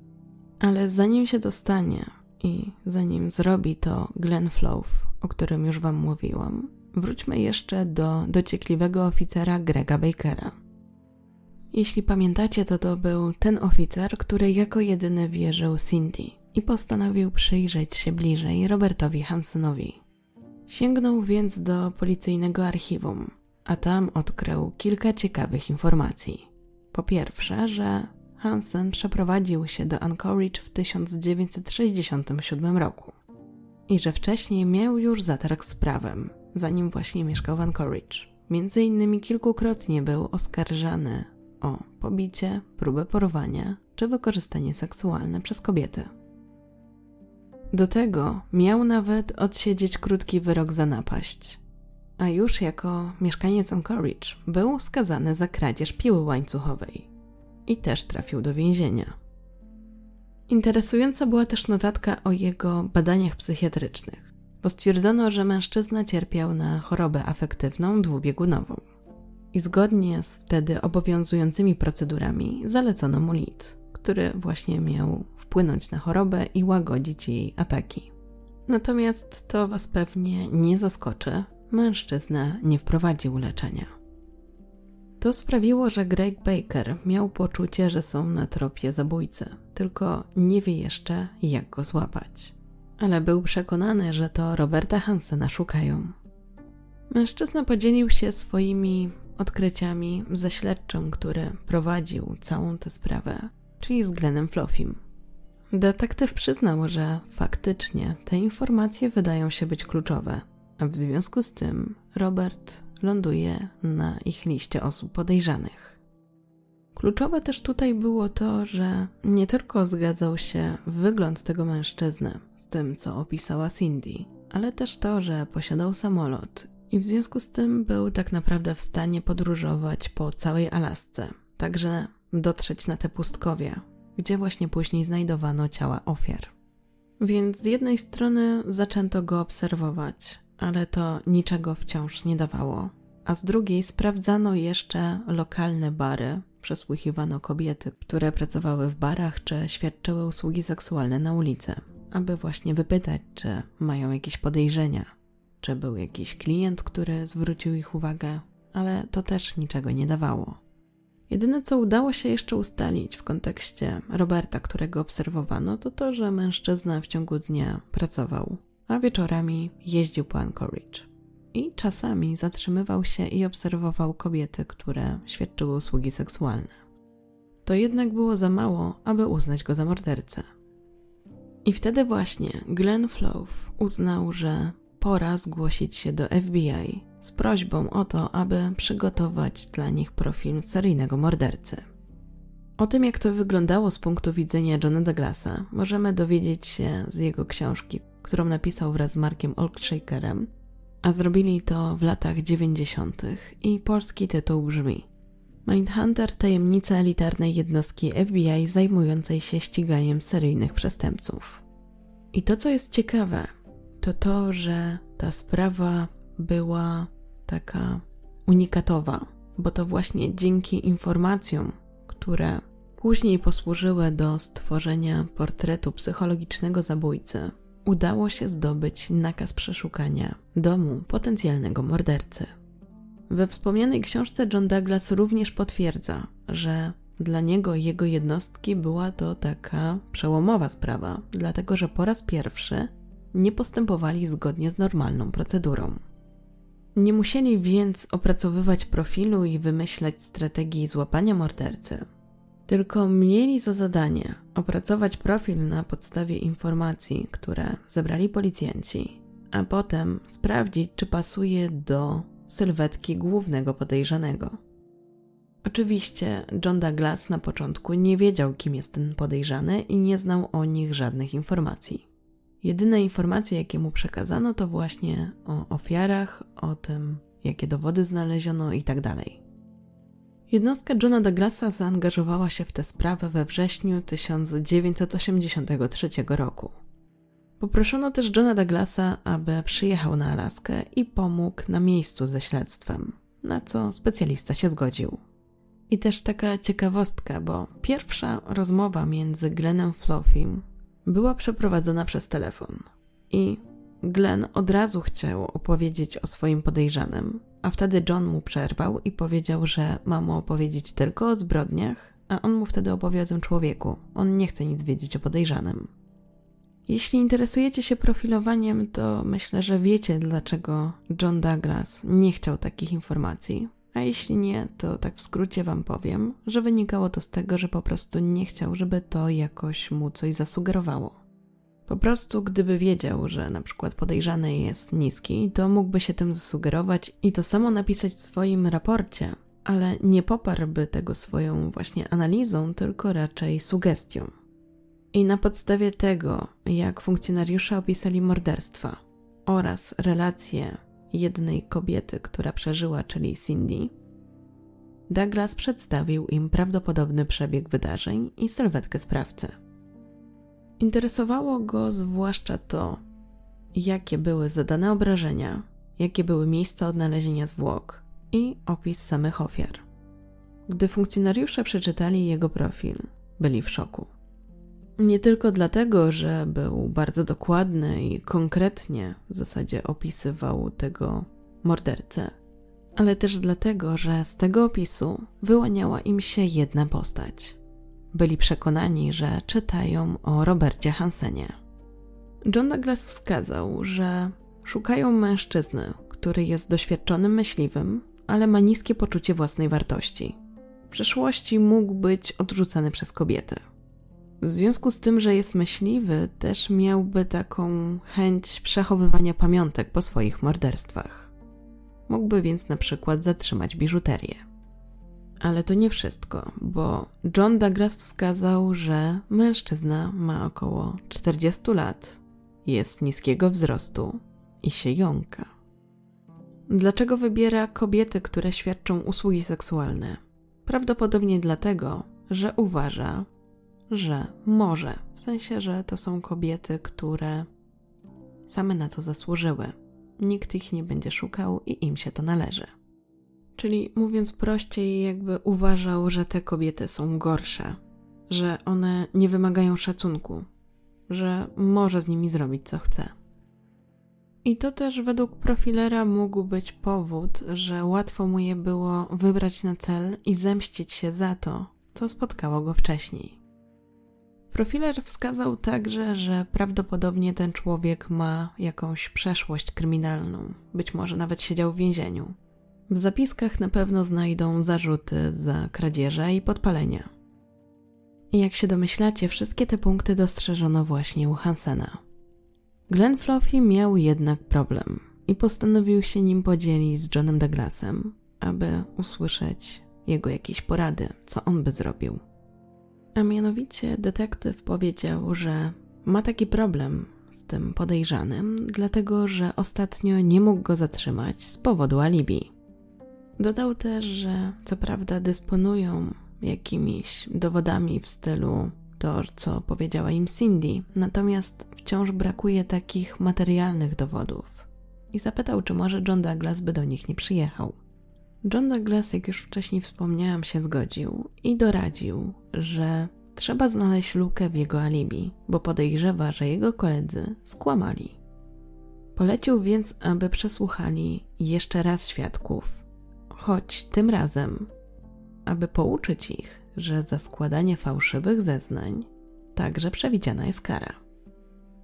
Ale zanim się dostanie i zanim zrobi to Glenn Flow, o którym już Wam mówiłam, wróćmy jeszcze do dociekliwego oficera Grega Bakera. Jeśli pamiętacie, to to był ten oficer, który jako jedyny wierzył Cindy i postanowił przyjrzeć się bliżej Robertowi Hansenowi. Sięgnął więc do policyjnego archiwum, a tam odkrył kilka ciekawych informacji. Po pierwsze, że Hansen przeprowadził się do Anchorage w 1967 roku i że wcześniej miał już zatarg z prawem, zanim właśnie mieszkał w Anchorage. Między innymi kilkukrotnie był oskarżany o pobicie, próbę porwania czy wykorzystanie seksualne przez kobiety. Do tego miał nawet odsiedzieć krótki wyrok za napaść, a już jako mieszkaniec Anchorage był skazany za kradzież piły łańcuchowej i też trafił do więzienia. Interesująca była też notatka o jego badaniach psychiatrycznych, bo stwierdzono, że mężczyzna cierpiał na chorobę afektywną dwubiegunową. I zgodnie z wtedy obowiązującymi procedurami zalecono mu lit, który właśnie miał wpłynąć na chorobę i łagodzić jej ataki. Natomiast to Was pewnie nie zaskoczy, mężczyzna nie wprowadził leczenia. To sprawiło, że Greg Baker miał poczucie, że są na tropie zabójcy, tylko nie wie jeszcze, jak go złapać. Ale był przekonany, że to Roberta Hansena szukają. Mężczyzna podzielił się swoimi odkryciami ze śledczym, który prowadził całą tę sprawę, czyli z Glennem Floffim. Detektyw przyznał, że faktycznie te informacje wydają się być kluczowe, a w związku z tym Robert ląduje na ich liście osób podejrzanych. Kluczowe też tutaj było to, że nie tylko zgadzał się wygląd tego mężczyzny z tym, co opisała Cindy, ale też to, że posiadał samolot i w związku z tym był tak naprawdę w stanie podróżować po całej Alasce, także dotrzeć na te pustkowia, gdzie właśnie później znajdowano ciała ofiar. Więc z jednej strony zaczęto go obserwować, ale to niczego wciąż nie dawało. A z drugiej sprawdzano jeszcze lokalne bary, przesłuchiwano kobiety, które pracowały w barach czy świadczyły usługi seksualne na ulicy, aby właśnie wypytać, czy mają jakieś podejrzenia, czy był jakiś klient, który zwrócił ich uwagę, ale to też niczego nie dawało. Jedyne, co udało się jeszcze ustalić w kontekście Roberta, którego obserwowano, to to, że mężczyzna w ciągu dnia pracował a wieczorami jeździł po Anchorage. I czasami zatrzymywał się i obserwował kobiety, które świadczyły usługi seksualne. To jednak było za mało, aby uznać go za mordercę. I wtedy właśnie Glenn Flow uznał, że pora zgłosić się do FBI z prośbą o to, aby przygotować dla nich profil seryjnego mordercy. O tym, jak to wyglądało z punktu widzenia Johna Douglasa, możemy dowiedzieć się z jego książki którą napisał wraz z Markiem Olkshakerem, a zrobili to w latach 90. i polski tytuł brzmi Mindhunter tajemnica elitarnej jednostki FBI zajmującej się ściganiem seryjnych przestępców. I to, co jest ciekawe, to to, że ta sprawa była taka unikatowa, bo to właśnie dzięki informacjom, które później posłużyły do stworzenia portretu psychologicznego zabójcy, udało się zdobyć nakaz przeszukania domu potencjalnego mordercy. We wspomnianej książce John Douglas również potwierdza, że dla niego i jego jednostki była to taka przełomowa sprawa, dlatego że po raz pierwszy nie postępowali zgodnie z normalną procedurą. Nie musieli więc opracowywać profilu i wymyślać strategii złapania mordercy, tylko mieli za zadanie opracować profil na podstawie informacji, które zebrali policjanci, a potem sprawdzić, czy pasuje do sylwetki głównego podejrzanego. Oczywiście John Douglas na początku nie wiedział, kim jest ten podejrzany i nie znał o nich żadnych informacji. Jedyne informacje, jakie mu przekazano, to właśnie o ofiarach, o tym, jakie dowody znaleziono itd. Jednostka Johna Douglasa zaangażowała się w tę sprawę we wrześniu 1983 roku. Poproszono też Johna Douglasa, aby przyjechał na Alaskę i pomógł na miejscu ze śledztwem, na co specjalista się zgodził. I też taka ciekawostka, bo pierwsza rozmowa między Glennem Floffim była przeprowadzona przez telefon. I Glenn od razu chciał opowiedzieć o swoim podejrzanym, a wtedy John mu przerwał i powiedział, że ma mu opowiedzieć tylko o zbrodniach, a on mu wtedy opowie o tym człowieku. On nie chce nic wiedzieć o podejrzanym. Jeśli interesujecie się profilowaniem, to myślę, że wiecie, dlaczego John Douglas nie chciał takich informacji. A jeśli nie, to tak w skrócie Wam powiem, że wynikało to z tego, że po prostu nie chciał, żeby to jakoś mu coś zasugerowało. Po prostu, gdyby wiedział, że na przykład podejrzany jest niski, to mógłby się tym zasugerować i to samo napisać w swoim raporcie, ale nie poparłby tego swoją właśnie analizą, tylko raczej sugestią. I na podstawie tego, jak funkcjonariusze opisali morderstwa oraz relacje jednej kobiety, która przeżyła, czyli Cindy, Douglas przedstawił im prawdopodobny przebieg wydarzeń i sylwetkę sprawcy. Interesowało go zwłaszcza to, jakie były zadane obrażenia, jakie były miejsca odnalezienia zwłok i opis samych ofiar. Gdy funkcjonariusze przeczytali jego profil, byli w szoku. Nie tylko dlatego, że był bardzo dokładny i konkretnie w zasadzie opisywał tego mordercę, ale też dlatego, że z tego opisu wyłaniała im się jedna postać. Byli przekonani, że czytają o Robercie Hansenie. John Douglas wskazał, że szukają mężczyzny, który jest doświadczonym myśliwym, ale ma niskie poczucie własnej wartości. W przeszłości mógł być odrzucany przez kobiety. W związku z tym, że jest myśliwy, też miałby taką chęć przechowywania pamiątek po swoich morderstwach. Mógłby więc na przykład zatrzymać biżuterię. Ale to nie wszystko, bo John Douglas wskazał, że mężczyzna ma około 40 lat, jest niskiego wzrostu i się jąka. Dlaczego wybiera kobiety, które świadczą usługi seksualne? Prawdopodobnie dlatego, że uważa, że może, w sensie, że to są kobiety, które same na to zasłużyły. Nikt ich nie będzie szukał i im się to należy. Czyli mówiąc prościej, jakby uważał, że te kobiety są gorsze, że one nie wymagają szacunku, że może z nimi zrobić co chce. I to też według profilera mógł być powód, że łatwo mu je było wybrać na cel i zemścić się za to, co spotkało go wcześniej. Profiler wskazał także, że prawdopodobnie ten człowiek ma jakąś przeszłość kryminalną, być może nawet siedział w więzieniu. W zapiskach na pewno znajdą zarzuty za kradzieże i podpalenia. I jak się domyślacie, wszystkie te punkty dostrzeżono właśnie u Hansena. Glenn Fluffy miał jednak problem i postanowił się nim podzielić z Johnem Douglasem, aby usłyszeć jego jakieś porady, co on by zrobił. A mianowicie detektyw powiedział, że ma taki problem z tym podejrzanym, dlatego że ostatnio nie mógł go zatrzymać z powodu alibi. Dodał też, że co prawda dysponują jakimiś dowodami w stylu to, co powiedziała im Cindy, natomiast wciąż brakuje takich materialnych dowodów. I zapytał, czy może John Douglas by do nich nie przyjechał. John Douglas, jak już wcześniej wspomniałam, się zgodził i doradził, że trzeba znaleźć lukę w jego alibi, bo podejrzewa, że jego koledzy skłamali. Polecił więc, aby przesłuchali jeszcze raz świadków, choć tym razem aby pouczyć ich, że za składanie fałszywych zeznań także przewidziana jest kara.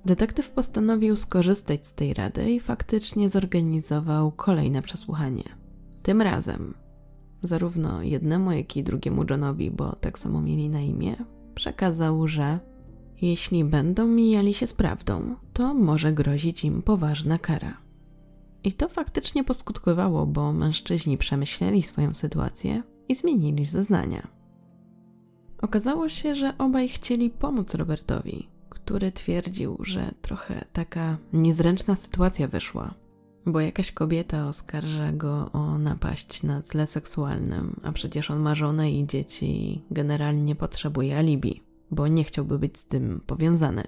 Detektyw postanowił skorzystać z tej rady i faktycznie zorganizował kolejne przesłuchanie. Tym razem zarówno jednemu, jak i drugiemu Johnowi, bo tak samo mieli na imię, przekazał, że jeśli będą mijali się z prawdą, to może grozić im poważna kara. I to faktycznie poskutkowało, bo mężczyźni przemyśleli swoją sytuację i zmienili zeznania. Okazało się, że obaj chcieli pomóc Robertowi, który twierdził, że trochę taka niezręczna sytuacja wyszła, bo jakaś kobieta oskarża go o napaść na tle seksualnym, a przecież on ma żonę i dzieci i generalnie potrzebuje alibi, bo nie chciałby być z tym powiązany.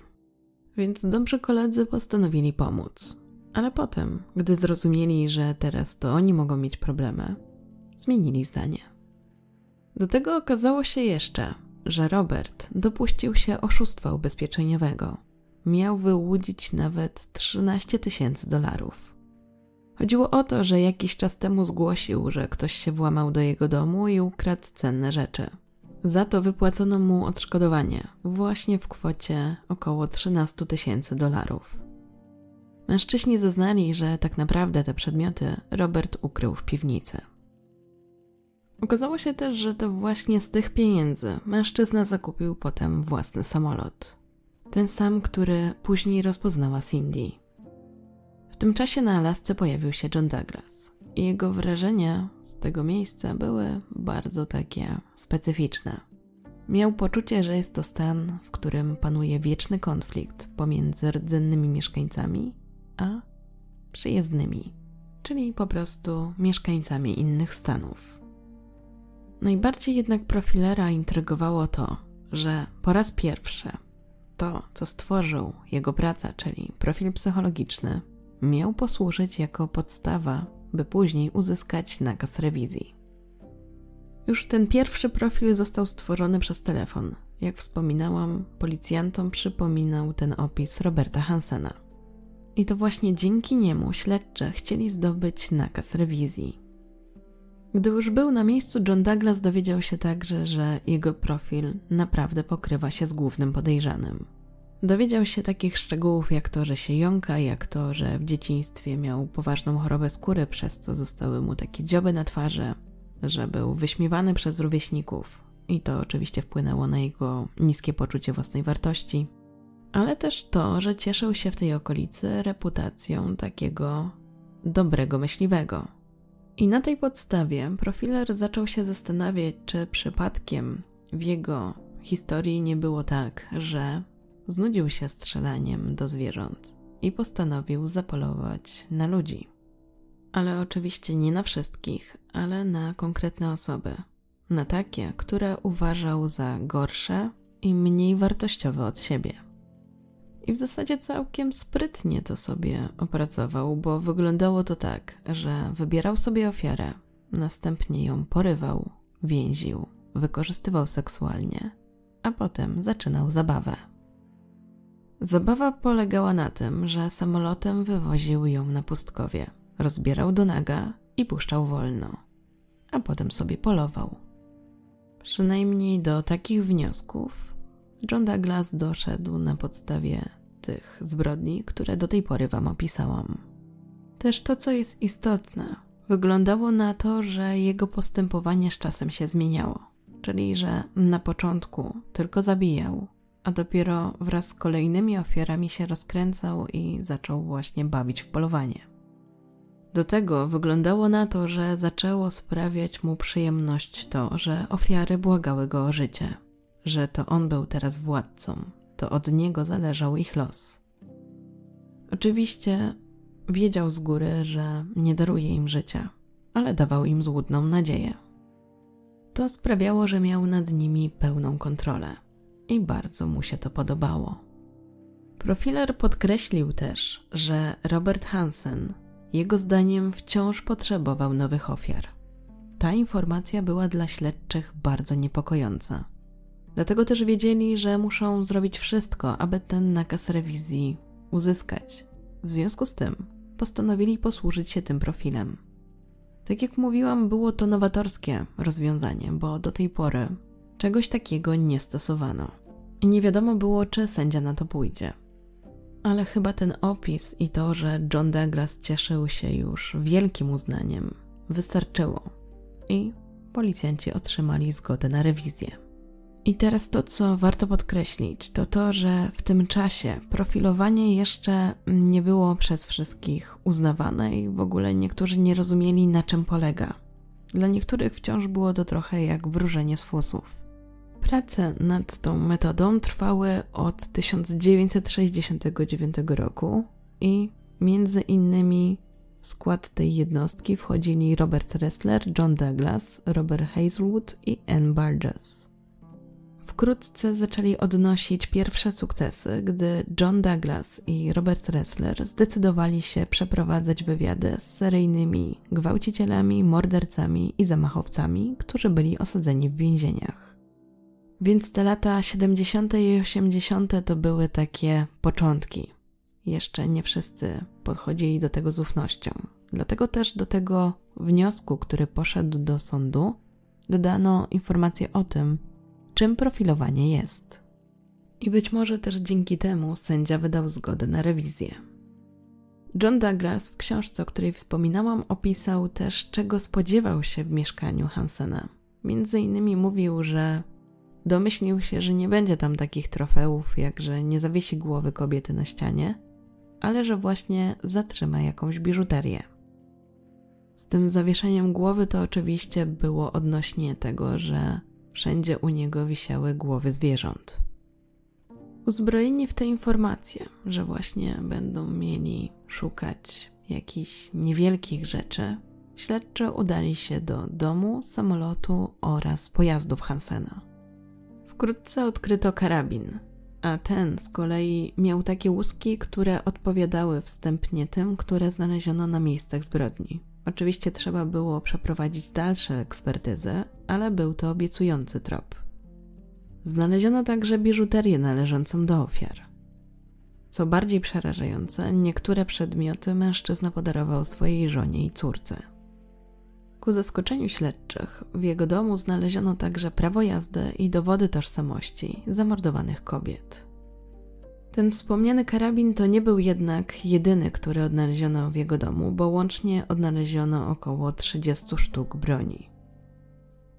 Więc dobrzy koledzy postanowili pomóc. Ale potem, gdy zrozumieli, że teraz to oni mogą mieć problemy, zmienili zdanie. Do tego okazało się jeszcze, że Robert dopuścił się oszustwa ubezpieczeniowego. Miał wyłudzić nawet 13 tysięcy dolarów. Chodziło o to, że jakiś czas temu zgłosił, że ktoś się włamał do jego domu i ukradł cenne rzeczy. Za to wypłacono mu odszkodowanie właśnie w kwocie około 13 tysięcy dolarów. Mężczyźni zeznali, że tak naprawdę te przedmioty Robert ukrył w piwnicy. Okazało się też, że to właśnie z tych pieniędzy mężczyzna zakupił potem własny samolot. Ten sam, który później rozpoznała Cindy. W tym czasie na Alasce pojawił się John Douglas i jego wrażenia z tego miejsca były bardzo takie specyficzne. Miał poczucie, że jest to stan, w którym panuje wieczny konflikt pomiędzy rdzennymi mieszkańcami a przyjezdnymi, czyli po prostu mieszkańcami innych stanów. Najbardziej jednak profilera intrygowało to, że po raz pierwszy to, co stworzył jego praca, czyli profil psychologiczny, miał posłużyć jako podstawa, by później uzyskać nakaz rewizji. Już ten pierwszy profil został stworzony przez telefon. Jak wspominałam, policjantom przypominał ten opis Roberta Hansena. I to właśnie dzięki niemu śledcze chcieli zdobyć nakaz rewizji. Gdy już był na miejscu, John Douglas dowiedział się także, że jego profil naprawdę pokrywa się z głównym podejrzanym. Dowiedział się takich szczegółów jak to, że się jąka, jak to, że w dzieciństwie miał poważną chorobę skóry, przez co zostały mu takie dzioby na twarzy, że był wyśmiewany przez rówieśników i to oczywiście wpłynęło na jego niskie poczucie własnej wartości, ale też to, że cieszył się w tej okolicy reputacją takiego dobrego myśliwego i na tej podstawie profiler zaczął się zastanawiać, czy przypadkiem w jego historii nie było tak, że znudził się strzelaniem do zwierząt i postanowił zapolować na ludzi. Ale oczywiście nie na wszystkich, ale na konkretne osoby. Na takie, które uważał za gorsze i mniej wartościowe od siebie. I w zasadzie całkiem sprytnie to sobie opracował, bo wyglądało to tak, że wybierał sobie ofiarę, następnie ją porywał, więził, wykorzystywał seksualnie, a potem zaczynał zabawę. Zabawa polegała na tym, że samolotem wywoził ją na pustkowie, rozbierał do naga i puszczał wolno, a potem sobie polował. Przynajmniej do takich wniosków John Douglas doszedł na podstawie tych zbrodni, które do tej pory Wam opisałam. Też to, co jest istotne, wyglądało na to, że jego postępowanie z czasem się zmieniało. Czyli, że na początku tylko zabijał, a dopiero wraz z kolejnymi ofiarami się rozkręcał i zaczął właśnie bawić w polowanie. Do tego wyglądało na to, że zaczęło sprawiać mu przyjemność to, że ofiary błagały go o życie że to on był teraz władcą, to od niego zależał ich los. Oczywiście wiedział z góry, że nie daruje im życia, ale dawał im złudną nadzieję. To sprawiało, że miał nad nimi pełną kontrolę i bardzo mu się to podobało. Profiler podkreślił też, że Robert Hansen, jego zdaniem, wciąż potrzebował nowych ofiar. Ta informacja była dla śledczych bardzo niepokojąca. Dlatego też wiedzieli, że muszą zrobić wszystko, aby ten nakaz rewizji uzyskać. W związku z tym postanowili posłużyć się tym profilem. Tak jak mówiłam, było to nowatorskie rozwiązanie, bo do tej pory czegoś takiego nie stosowano. I nie wiadomo było, czy sędzia na to pójdzie. Ale chyba ten opis i to, że John Douglas cieszył się już wielkim uznaniem, wystarczyło. I policjanci otrzymali zgodę na rewizję. I teraz to, co warto podkreślić, to to, że w tym czasie profilowanie jeszcze nie było przez wszystkich uznawane i w ogóle niektórzy nie rozumieli, na czym polega. Dla niektórych wciąż było to trochę jak wróżenie z fusów. Prace nad tą metodą trwały od 1969 roku i między innymi w skład tej jednostki wchodzili Robert Ressler, John Douglas, Robert Hazelwood i Anne Burgess. Wkrótce zaczęli odnosić pierwsze sukcesy, gdy John Douglas i Robert Ressler zdecydowali się przeprowadzać wywiady z seryjnymi gwałcicielami, mordercami i zamachowcami, którzy byli osadzeni w więzieniach. Więc te lata 70. i 80. to były takie początki. Jeszcze nie wszyscy podchodzili do tego z ufnością. Dlatego też do tego wniosku, który poszedł do sądu, dodano informację o tym, czym profilowanie jest. I być może też dzięki temu sędzia wydał zgodę na rewizję. John Douglas w książce, o której wspominałam, opisał też, czego spodziewał się w mieszkaniu Hansena. Między innymi mówił, że Domyślił się, że nie będzie tam takich trofeów, jak że nie zawiesi głowy kobiety na ścianie, ale że właśnie zatrzyma jakąś biżuterię. Z tym zawieszeniem głowy to oczywiście było odnośnie tego, że wszędzie u niego wisiały głowy zwierząt. Uzbrojeni w te informacje, że właśnie będą mieli szukać jakichś niewielkich rzeczy, śledczy udali się do domu, samolotu oraz pojazdów Hansena. Wkrótce odkryto karabin, a ten z kolei miał takie łuski, które odpowiadały wstępnie tym, które znaleziono na miejscach zbrodni. Oczywiście trzeba było przeprowadzić dalsze ekspertyzy, ale był to obiecujący trop. Znaleziono także biżuterię należącą do ofiar. Co bardziej przerażające, niektóre przedmioty mężczyzna podarował swojej żonie i córce. Ku zaskoczeniu śledczych, w jego domu znaleziono także prawo jazdy i dowody tożsamości zamordowanych kobiet. Ten wspomniany karabin to nie był jednak jedyny, który odnaleziono w jego domu, bo łącznie odnaleziono około 30 sztuk broni.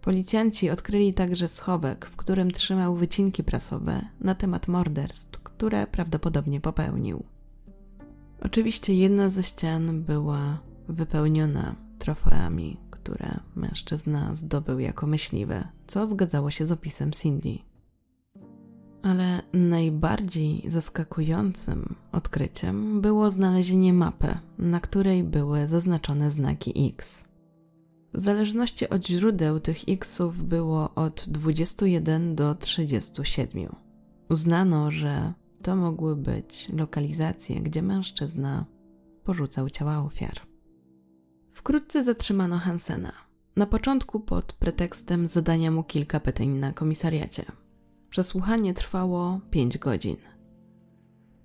Policjanci odkryli także schowek, w którym trzymał wycinki prasowe na temat morderstw, które prawdopodobnie popełnił. Oczywiście jedna ze ścian była wypełniona trofeami, które mężczyzna zdobył jako myśliwy, co zgadzało się z opisem Cindy. Ale najbardziej zaskakującym odkryciem było znalezienie mapy, na której były zaznaczone znaki X. W zależności od źródeł tych Xów było od 21 do 37. Uznano, że to mogły być lokalizacje, gdzie mężczyzna porzucał ciała ofiar. Wkrótce zatrzymano Hansena. Na początku pod pretekstem zadania mu kilka pytań na komisariacie. Przesłuchanie trwało 5 godzin.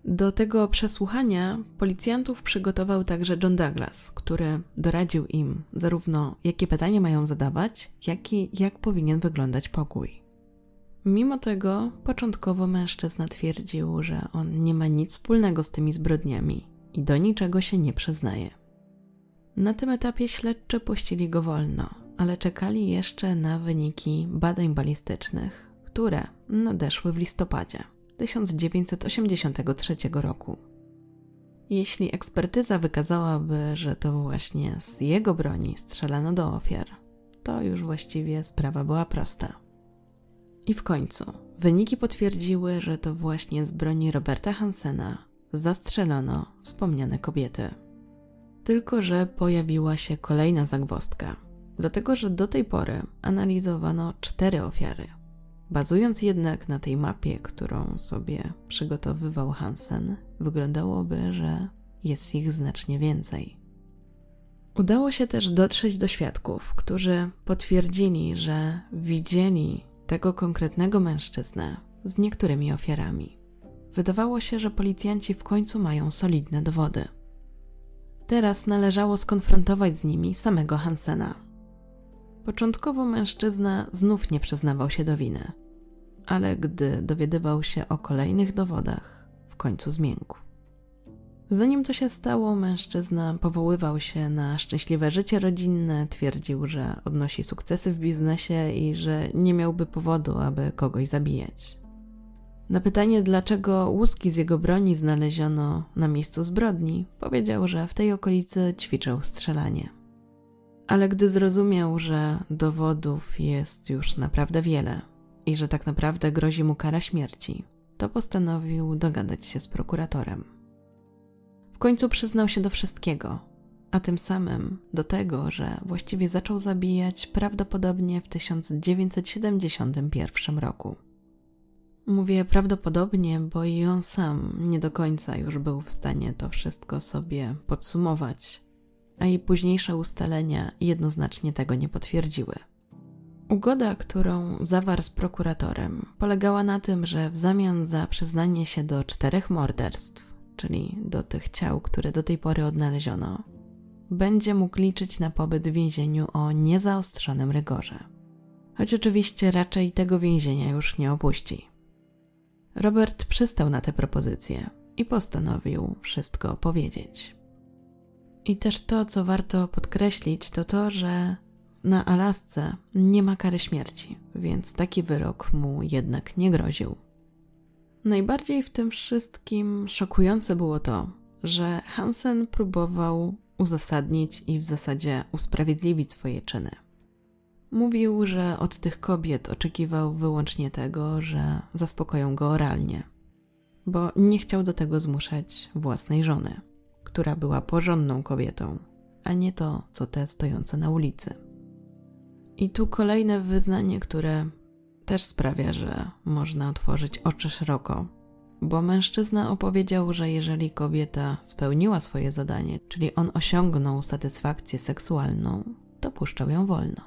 Do tego przesłuchania policjantów przygotował także John Douglas, który doradził im zarówno jakie pytania mają zadawać, jak i jak powinien wyglądać pokój. Mimo tego początkowo mężczyzna twierdził, że on nie ma nic wspólnego z tymi zbrodniami i do niczego się nie przyznaje. Na tym etapie śledczy puścili go wolno, ale czekali jeszcze na wyniki badań balistycznych, które nadeszły w listopadzie 1983 roku. Jeśli ekspertyza wykazałaby, że to właśnie z jego broni strzelano do ofiar, to już właściwie sprawa była prosta. I w końcu wyniki potwierdziły, że to właśnie z broni Roberta Hansena zastrzelono wspomniane kobiety. Tylko, że pojawiła się kolejna zagwozdka, dlatego że do tej pory analizowano cztery ofiary. Bazując jednak na tej mapie, którą sobie przygotowywał Hansen, wyglądałoby, że jest ich znacznie więcej. Udało się też dotrzeć do świadków, którzy potwierdzili, że widzieli tego konkretnego mężczyznę z niektórymi ofiarami. Wydawało się, że policjanci w końcu mają solidne dowody. Teraz należało skonfrontować z nimi samego Hansena. Początkowo mężczyzna znów nie przyznawał się do winy, ale gdy dowiadywał się o kolejnych dowodach, w końcu zmiękł. Zanim to się stało, mężczyzna powoływał się na szczęśliwe życie rodzinne, twierdził, że odnosi sukcesy w biznesie i że nie miałby powodu, aby kogoś zabijać. Na pytanie, dlaczego łuski z jego broni znaleziono na miejscu zbrodni, powiedział, że w tej okolicy ćwiczył strzelanie. Ale gdy zrozumiał, że dowodów jest już naprawdę wiele i że tak naprawdę grozi mu kara śmierci, to postanowił dogadać się z prokuratorem. W końcu przyznał się do wszystkiego, a tym samym do tego, że właściwie zaczął zabijać prawdopodobnie w 1971 roku. Mówię prawdopodobnie, bo i on sam nie do końca już był w stanie to wszystko sobie podsumować, a i późniejsze ustalenia jednoznacznie tego nie potwierdziły. Ugoda, którą zawarł z prokuratorem, polegała na tym, że w zamian za przyznanie się do czterech morderstw, czyli do tych ciał, które do tej pory odnaleziono, będzie mógł liczyć na pobyt w więzieniu o niezaostrzonym rygorze. Choć oczywiście raczej tego więzienia już nie opuści. Robert przystał na tę propozycję i postanowił wszystko powiedzieć. I też to, co warto podkreślić, to to, że na Alasce nie ma kary śmierci, więc taki wyrok mu jednak nie groził. Najbardziej w tym wszystkim szokujące było to, że Hansen próbował uzasadnić i w zasadzie usprawiedliwić swoje czyny. Mówił, że od tych kobiet oczekiwał wyłącznie tego, że zaspokoją go oralnie, bo nie chciał do tego zmuszać własnej żony, która była porządną kobietą, a nie to, co te stojące na ulicy. I tu kolejne wyznanie, które też sprawia, że można otworzyć oczy szeroko, bo mężczyzna opowiedział, że jeżeli kobieta spełniła swoje zadanie, czyli on osiągnął satysfakcję seksualną, to puszczał ją wolno.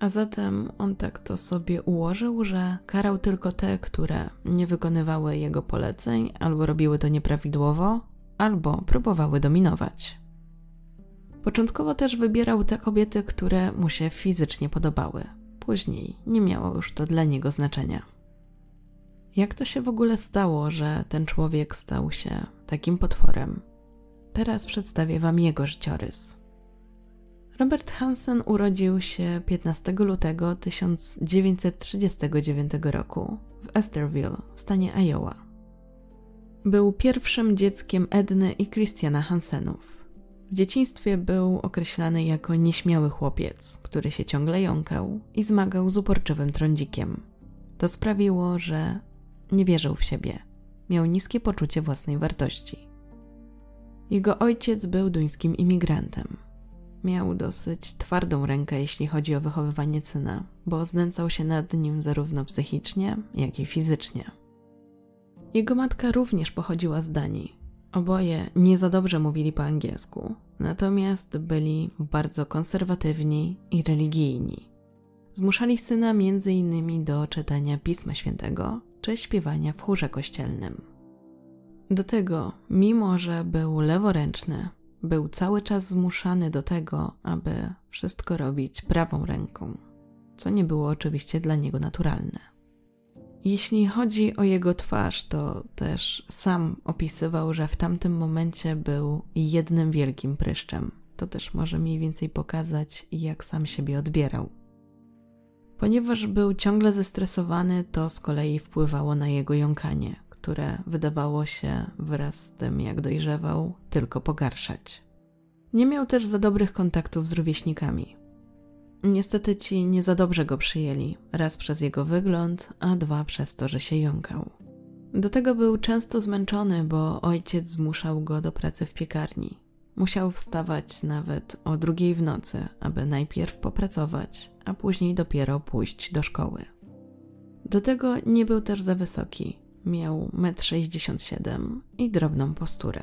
A zatem on tak to sobie ułożył, że karał tylko te, które nie wykonywały jego poleceń, albo robiły to nieprawidłowo, albo próbowały dominować. Początkowo też wybierał te kobiety, które mu się fizycznie podobały. Później nie miało już to dla niego znaczenia. Jak to się w ogóle stało, że ten człowiek stał się takim potworem? Teraz przedstawię Wam jego życiorys. Robert Hansen urodził się 15 lutego 1939 roku w Esterville w stanie Iowa. Był pierwszym dzieckiem Edny i Christiana Hansenów. W dzieciństwie był określany jako nieśmiały chłopiec, który się ciągle jąkał i zmagał z uporczywym trądzikiem. To sprawiło, że nie wierzył w siebie, miał niskie poczucie własnej wartości. Jego ojciec był duńskim imigrantem. Miał dosyć twardą rękę, jeśli chodzi o wychowywanie syna, bo znęcał się nad nim zarówno psychicznie, jak i fizycznie. Jego matka również pochodziła z Danii. Oboje nie za dobrze mówili po angielsku, natomiast byli bardzo konserwatywni i religijni. Zmuszali syna innymi do czytania Pisma Świętego czy śpiewania w chórze kościelnym. Do tego, mimo że był leworęczny, był cały czas zmuszany do tego, aby wszystko robić prawą ręką, co nie było oczywiście dla niego naturalne. Jeśli chodzi o jego twarz, to też sam opisywał, że w tamtym momencie był jednym wielkim pryszczem. To też może mniej więcej pokazać, jak sam siebie odbierał. Ponieważ był ciągle zestresowany, to z kolei wpływało na jego jąkanie, które wydawało się wraz z tym, jak dojrzewał, tylko pogarszać. Nie miał też za dobrych kontaktów z rówieśnikami. Niestety ci nie za dobrze go przyjęli, raz przez jego wygląd, a dwa przez to, że się jąkał. Do tego był często zmęczony, bo ojciec zmuszał go do pracy w piekarni. Musiał wstawać nawet o drugiej w nocy, aby najpierw popracować, a później dopiero pójść do szkoły. Do tego nie był też za wysoki, Miał 1,67 m i drobną posturę.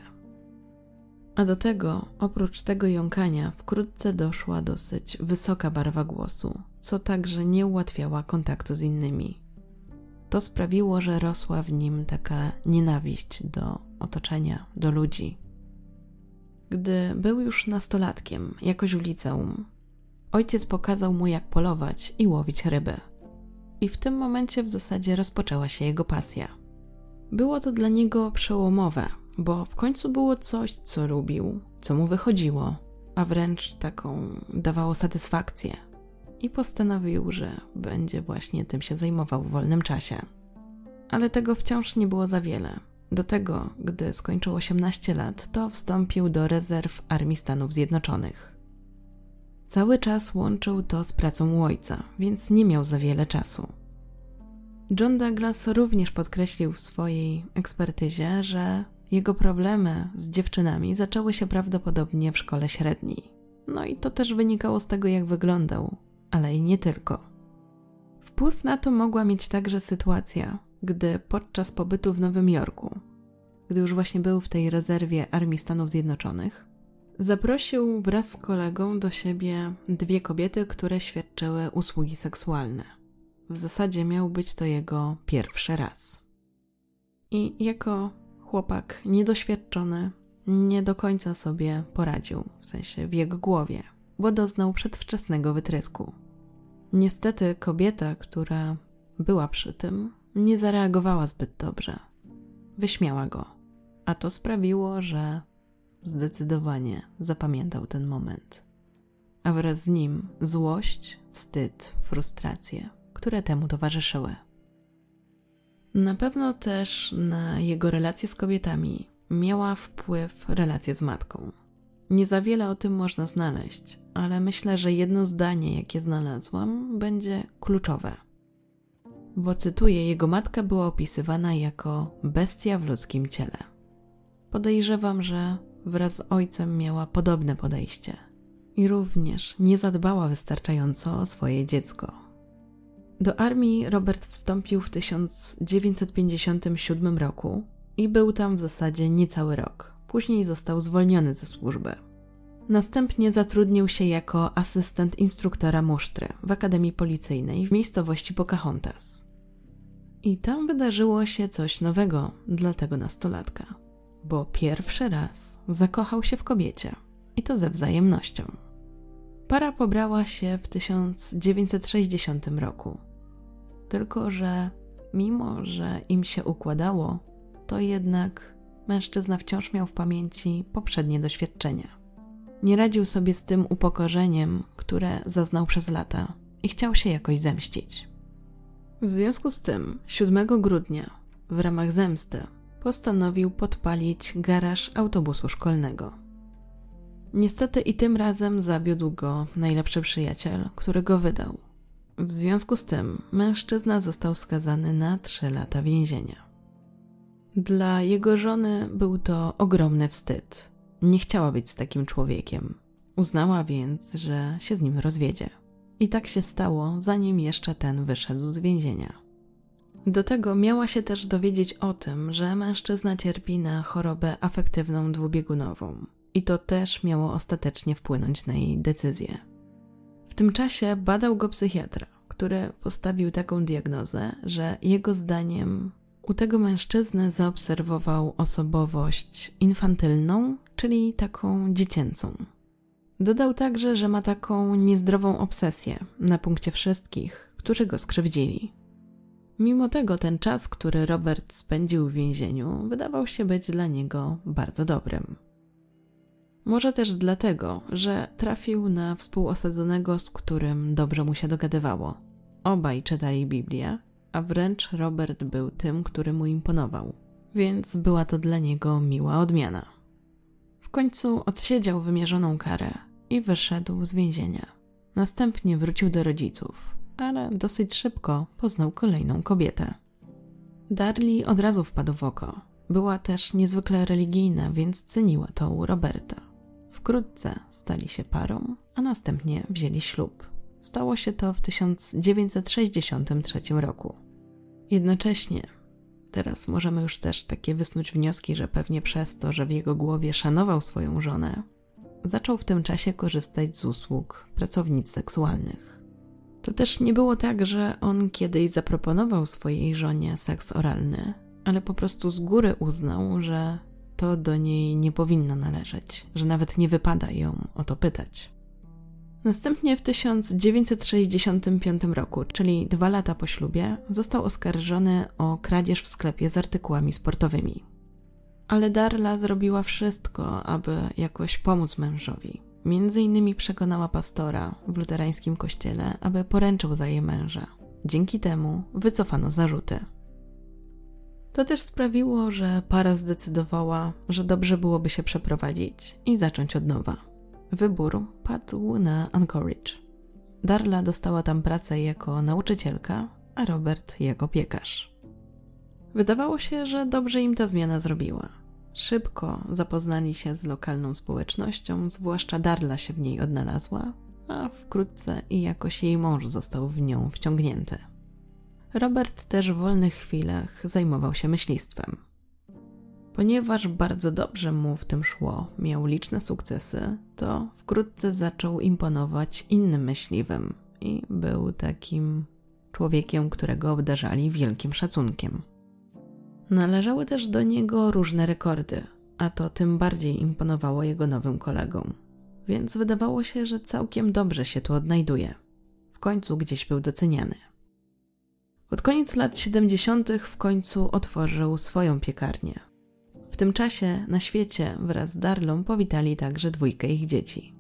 A do tego, oprócz tego jąkania, wkrótce doszła dosyć wysoka barwa głosu, co także nie ułatwiała kontaktu z innymi. To sprawiło, że rosła w nim taka nienawiść do otoczenia, do ludzi. Gdy był już nastolatkiem, jakoś w liceum, ojciec pokazał mu, jak polować i łowić ryby. I w tym momencie w zasadzie rozpoczęła się jego pasja. Było to dla niego przełomowe, bo w końcu było coś, co lubił, co mu wychodziło, a wręcz taką dawało satysfakcję. I postanowił, że będzie właśnie tym się zajmował w wolnym czasie. Ale tego wciąż nie było za wiele. Do tego, gdy skończył 18 lat, to wstąpił do rezerw Armii Stanów Zjednoczonych. Cały czas łączył to z pracą u ojca, więc nie miał za wiele czasu. John Douglas również podkreślił w swojej ekspertyzie, że jego problemy z dziewczynami zaczęły się prawdopodobnie w szkole średniej. No i to też wynikało z tego, jak wyglądał, ale i nie tylko. Wpływ na to mogła mieć także sytuacja, gdy podczas pobytu w Nowym Jorku, gdy już właśnie był w tej rezerwie Armii Stanów Zjednoczonych, zaprosił wraz z kolegą do siebie dwie kobiety, które świadczyły usługi seksualne. W zasadzie miał być to jego pierwszy raz. I jako chłopak niedoświadczony nie do końca sobie poradził, w sensie w jego głowie, bo doznał przedwczesnego wytrysku. Niestety kobieta, która była przy tym, nie zareagowała zbyt dobrze. Wyśmiała go, a to sprawiło, że zdecydowanie zapamiętał ten moment. A wraz z nim złość, wstyd, frustracje, które temu towarzyszyły. Na pewno też na jego relacje z kobietami miała wpływ relacja z matką. Nie za wiele o tym można znaleźć, ale myślę, że jedno zdanie, jakie znalazłam, będzie kluczowe. Bo cytuję, jego matka była opisywana jako bestia w ludzkim ciele. Podejrzewam, że wraz z ojcem miała podobne podejście i również nie zadbała wystarczająco o swoje dziecko. Do armii Robert wstąpił w 1957 roku i był tam w zasadzie niecały rok. Później został zwolniony ze służby. Następnie zatrudnił się jako asystent instruktora musztry w Akademii Policyjnej w miejscowości Pocahontas. I tam wydarzyło się coś nowego dla tego nastolatka, bo pierwszy raz zakochał się w kobiecie i to ze wzajemnością. Para pobrała się w 1960 roku. Tylko, że mimo, że im się układało, to jednak mężczyzna wciąż miał w pamięci poprzednie doświadczenia. Nie radził sobie z tym upokorzeniem, które zaznał przez lata i chciał się jakoś zemścić. W związku z tym 7 grudnia w ramach zemsty postanowił podpalić garaż autobusu szkolnego. Niestety i tym razem zawiódł go najlepszy przyjaciel, który go wydał. W związku z tym mężczyzna został skazany na 3 lata więzienia. Dla jego żony był to ogromny wstyd. Nie chciała być z takim człowiekiem. Uznała więc, że się z nim rozwiedzie. I tak się stało, zanim jeszcze ten wyszedł z więzienia. Do tego miała się też dowiedzieć o tym, że mężczyzna cierpi na chorobę afektywną dwubiegunową. I to też miało ostatecznie wpłynąć na jej decyzję. W tym czasie badał go psychiatra, który postawił taką diagnozę, że jego zdaniem u tego mężczyzny zaobserwował osobowość infantylną, czyli taką dziecięcą. Dodał także, że ma taką niezdrową obsesję na punkcie wszystkich, którzy go skrzywdzili. Mimo tego ten czas, który Robert spędził w więzieniu, wydawał się być dla niego bardzo dobrym. Może też dlatego, że trafił na współosadzonego, z którym dobrze mu się dogadywało. Obaj czytali Biblię, a wręcz Robert był tym, który mu imponował, więc była to dla niego miła odmiana. W końcu odsiedział wymierzoną karę i wyszedł z więzienia. Następnie wrócił do rodziców, ale dosyć szybko poznał kolejną kobietę. Darli od razu wpadł w oko. Była też niezwykle religijna, więc ceniła to u Roberta. Wkrótce stali się parą, a następnie wzięli ślub. Stało się to w 1963 roku. Jednocześnie, teraz możemy już też takie wysnuć wnioski, że pewnie przez to, że w jego głowie szanował swoją żonę, zaczął w tym czasie korzystać z usług pracownic seksualnych. To też nie było tak, że on kiedyś zaproponował swojej żonie seks oralny, ale po prostu z góry uznał, że to do niej nie powinno należeć, że nawet nie wypada ją o to pytać. Następnie w 1965 roku, czyli dwa lata po ślubie, został oskarżony o kradzież w sklepie z artykułami sportowymi. Ale Darla zrobiła wszystko, aby jakoś pomóc mężowi. Między innymi przekonała pastora w luterańskim kościele, aby poręczył za jej męża. Dzięki temu wycofano zarzuty. To też sprawiło, że para zdecydowała, że dobrze byłoby się przeprowadzić i zacząć od nowa. Wybór padł na Anchorage. Darla dostała tam pracę jako nauczycielka, a Robert jako piekarz. Wydawało się, że dobrze im ta zmiana zrobiła. Szybko zapoznali się z lokalną społecznością, zwłaszcza Darla się w niej odnalazła, a wkrótce i jakoś jej mąż został w nią wciągnięty. Robert też w wolnych chwilach zajmował się myślistwem. Ponieważ bardzo dobrze mu w tym szło, miał liczne sukcesy, to wkrótce zaczął imponować innym myśliwym i był takim człowiekiem, którego obdarzali wielkim szacunkiem. Należały też do niego różne rekordy, a to tym bardziej imponowało jego nowym kolegom, więc wydawało się, że całkiem dobrze się tu odnajduje. W końcu gdzieś był doceniany. Pod koniec lat 70. w końcu otworzył swoją piekarnię. W tym czasie na świecie wraz z Darlą powitali także dwójkę ich dzieci.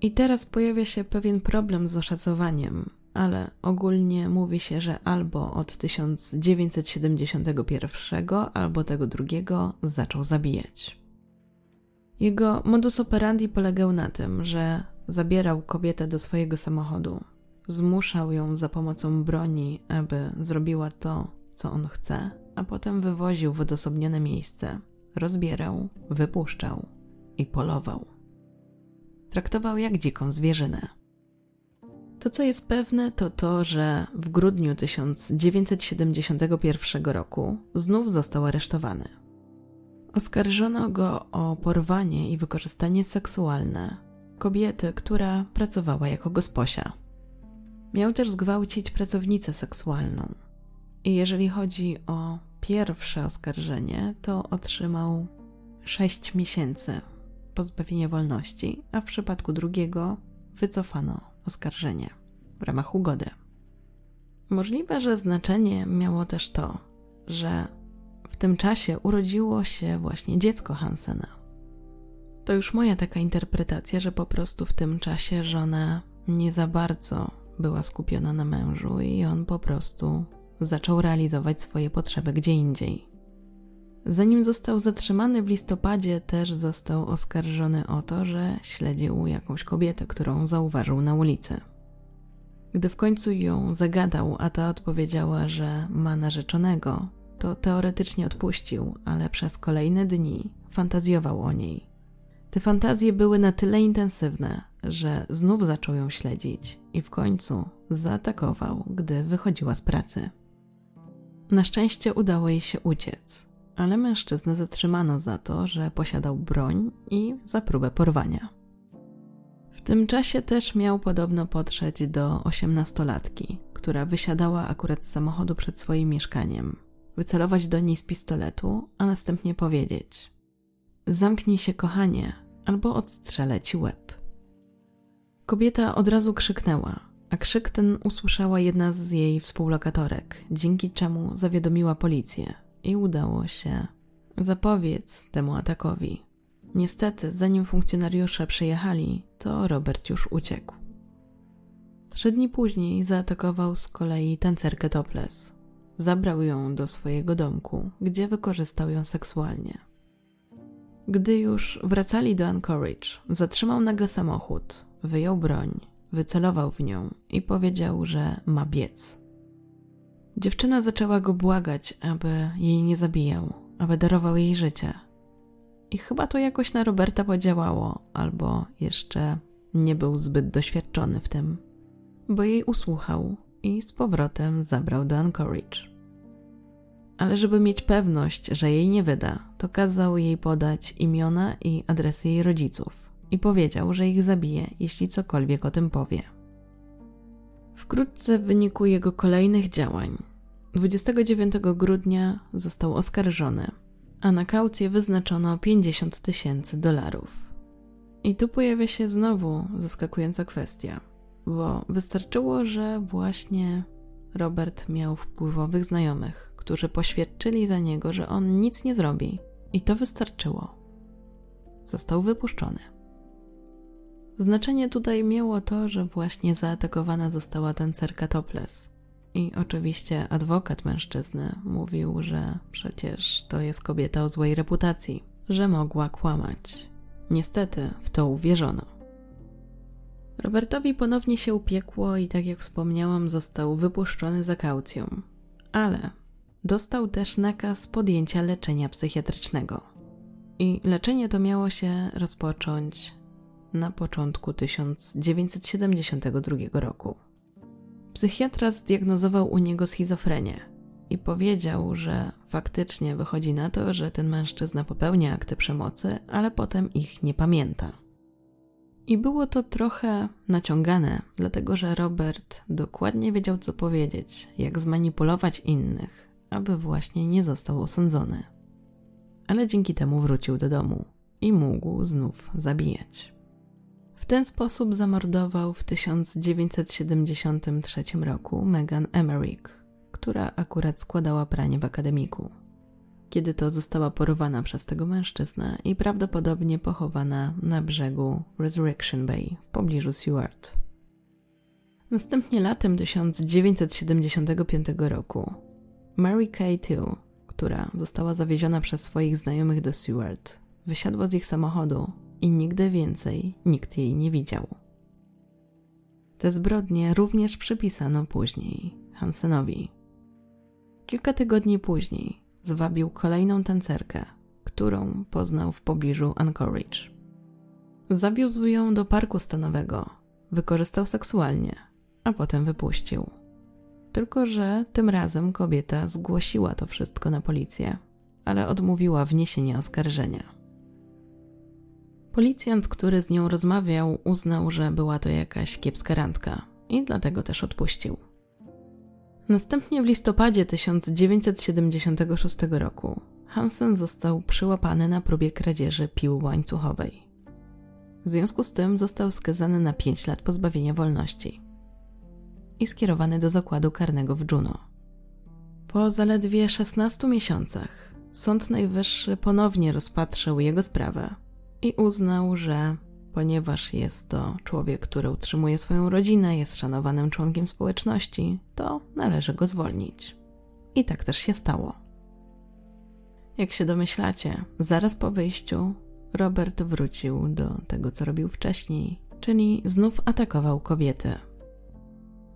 I teraz pojawia się pewien problem z oszacowaniem, ale ogólnie mówi się, że albo od 1971 albo tego drugiego zaczął zabijać. Jego modus operandi polegał na tym, że zabierał kobietę do swojego samochodu, zmuszał ją za pomocą broni, aby zrobiła to, co on chce, a potem wywoził w odosobnione miejsce, rozbierał, wypuszczał i polował. Traktował jak dziką zwierzynę. To, co jest pewne, to to, że w grudniu 1971 roku znów został aresztowany. Oskarżono go o porwanie i wykorzystanie seksualne kobiety, która pracowała jako gosposia. Miał też zgwałcić pracownicę seksualną. I jeżeli chodzi o pierwsze oskarżenie, to otrzymał 6 miesięcy pozbawienia wolności, a w przypadku drugiego wycofano oskarżenie w ramach ugody. Możliwe, że znaczenie miało też to, że w tym czasie urodziło się właśnie dziecko Hansena. To już moja taka interpretacja, że po prostu w tym czasie żona nie za bardzo była skupiona na mężu i on po prostu zaczął realizować swoje potrzeby gdzie indziej. Zanim został zatrzymany w listopadzie, też został oskarżony o to, że śledził jakąś kobietę, którą zauważył na ulicy. Gdy w końcu ją zagadał, a ta odpowiedziała, że ma narzeczonego, to teoretycznie odpuścił, ale przez kolejne dni fantazjował o niej. Te fantazje były na tyle intensywne, że znów zaczął ją śledzić i w końcu zaatakował, gdy wychodziła z pracy. Na szczęście udało jej się uciec, ale mężczyznę zatrzymano za to, że posiadał broń i za próbę porwania. W tym czasie też miał podobno podszedł do osiemnastolatki, która wysiadała akurat z samochodu przed swoim mieszkaniem, wycelować do niej z pistoletu, a następnie powiedzieć: Zamknij się, kochanie, albo odstrzelę ci łeb. Kobieta od razu krzyknęła, a krzyk ten usłyszała jedna z jej współlokatorek, dzięki czemu zawiadomiła policję i udało się zapobiec temu atakowi. Niestety, zanim funkcjonariusze przyjechali, to Robert już uciekł. Trzy dni później zaatakował z kolei tancerkę topless. Zabrał ją do swojego domku, gdzie wykorzystał ją seksualnie. Gdy już wracali do Anchorage, zatrzymał nagle samochód, wyjął broń, wycelował w nią i powiedział, że ma biec. Dziewczyna zaczęła go błagać, aby jej nie zabijał, aby darował jej życie. I chyba to jakoś na Roberta podziałało, albo jeszcze nie był zbyt doświadczony w tym, bo jej usłuchał i z powrotem zabrał do Anchorage. Ale żeby mieć pewność, że jej nie wyda, to kazał jej podać imiona i adresy jej rodziców i powiedział, że ich zabije, jeśli cokolwiek o tym powie. Wkrótce w wyniku jego kolejnych działań 29 grudnia został oskarżony a na kaucję wyznaczono 50 tysięcy dolarów. I tu pojawia się znowu zaskakująca kwestia, bo wystarczyło, że właśnie Robert miał wpływowych znajomych, którzy poświadczyli za niego, że on nic nie zrobi, i to wystarczyło. Został wypuszczony. Znaczenie tutaj miało to, że właśnie zaatakowana została tancerka topless. I oczywiście adwokat mężczyzny mówił, że przecież to jest kobieta o złej reputacji, że mogła kłamać. Niestety w to uwierzono. Robertowi ponownie się upiekło i tak jak wspomniałam, został wypuszczony za kaucją. Ale dostał też nakaz podjęcia leczenia psychiatrycznego. I leczenie to miało się rozpocząć na początku 1972 roku. Psychiatra zdiagnozował u niego schizofrenię i powiedział, że faktycznie wychodzi na to, że ten mężczyzna popełnia akty przemocy, ale potem ich nie pamięta. I było to trochę naciągane, dlatego że Robert dokładnie wiedział, co powiedzieć, jak zmanipulować innych, aby właśnie nie został osądzony. Ale dzięki temu wrócił do domu i mógł znów zabijać. Ten sposób zamordował w 1973 roku Megan Emmerich, która akurat składała pranie w akademiku. Kiedy to została porwana przez tego mężczyznę i prawdopodobnie pochowana na brzegu Resurrection Bay w pobliżu Seward. Następnie latem 1975 roku Mary Kay Till, która została zawieziona przez swoich znajomych do Seward, wysiadła z ich samochodu i nigdy więcej nikt jej nie widział. Te zbrodnie również przypisano później Hansenowi. Kilka tygodni później zwabił kolejną tancerkę, którą poznał w pobliżu Anchorage. Zawiózł ją do parku stanowego, wykorzystał seksualnie, a potem wypuścił. Tylko, że tym razem kobieta zgłosiła to wszystko na policję, ale odmówiła wniesienia oskarżenia. Policjant, który z nią rozmawiał, uznał, że była to jakaś kiepska randka i dlatego też odpuścił. Następnie w listopadzie 1976 roku Hansen został przyłapany na próbie kradzieży pił łańcuchowej. W związku z tym został skazany na 5 lat pozbawienia wolności i skierowany do zakładu karnego w Juno. Po zaledwie 16 miesiącach Sąd Najwyższy ponownie rozpatrzył jego sprawę i uznał, że ponieważ jest to człowiek, który utrzymuje swoją rodzinę, jest szanowanym członkiem społeczności, to należy go zwolnić. I tak też się stało. Jak się domyślacie, zaraz po wyjściu Robert wrócił do tego, co robił wcześniej, czyli znów atakował kobiety.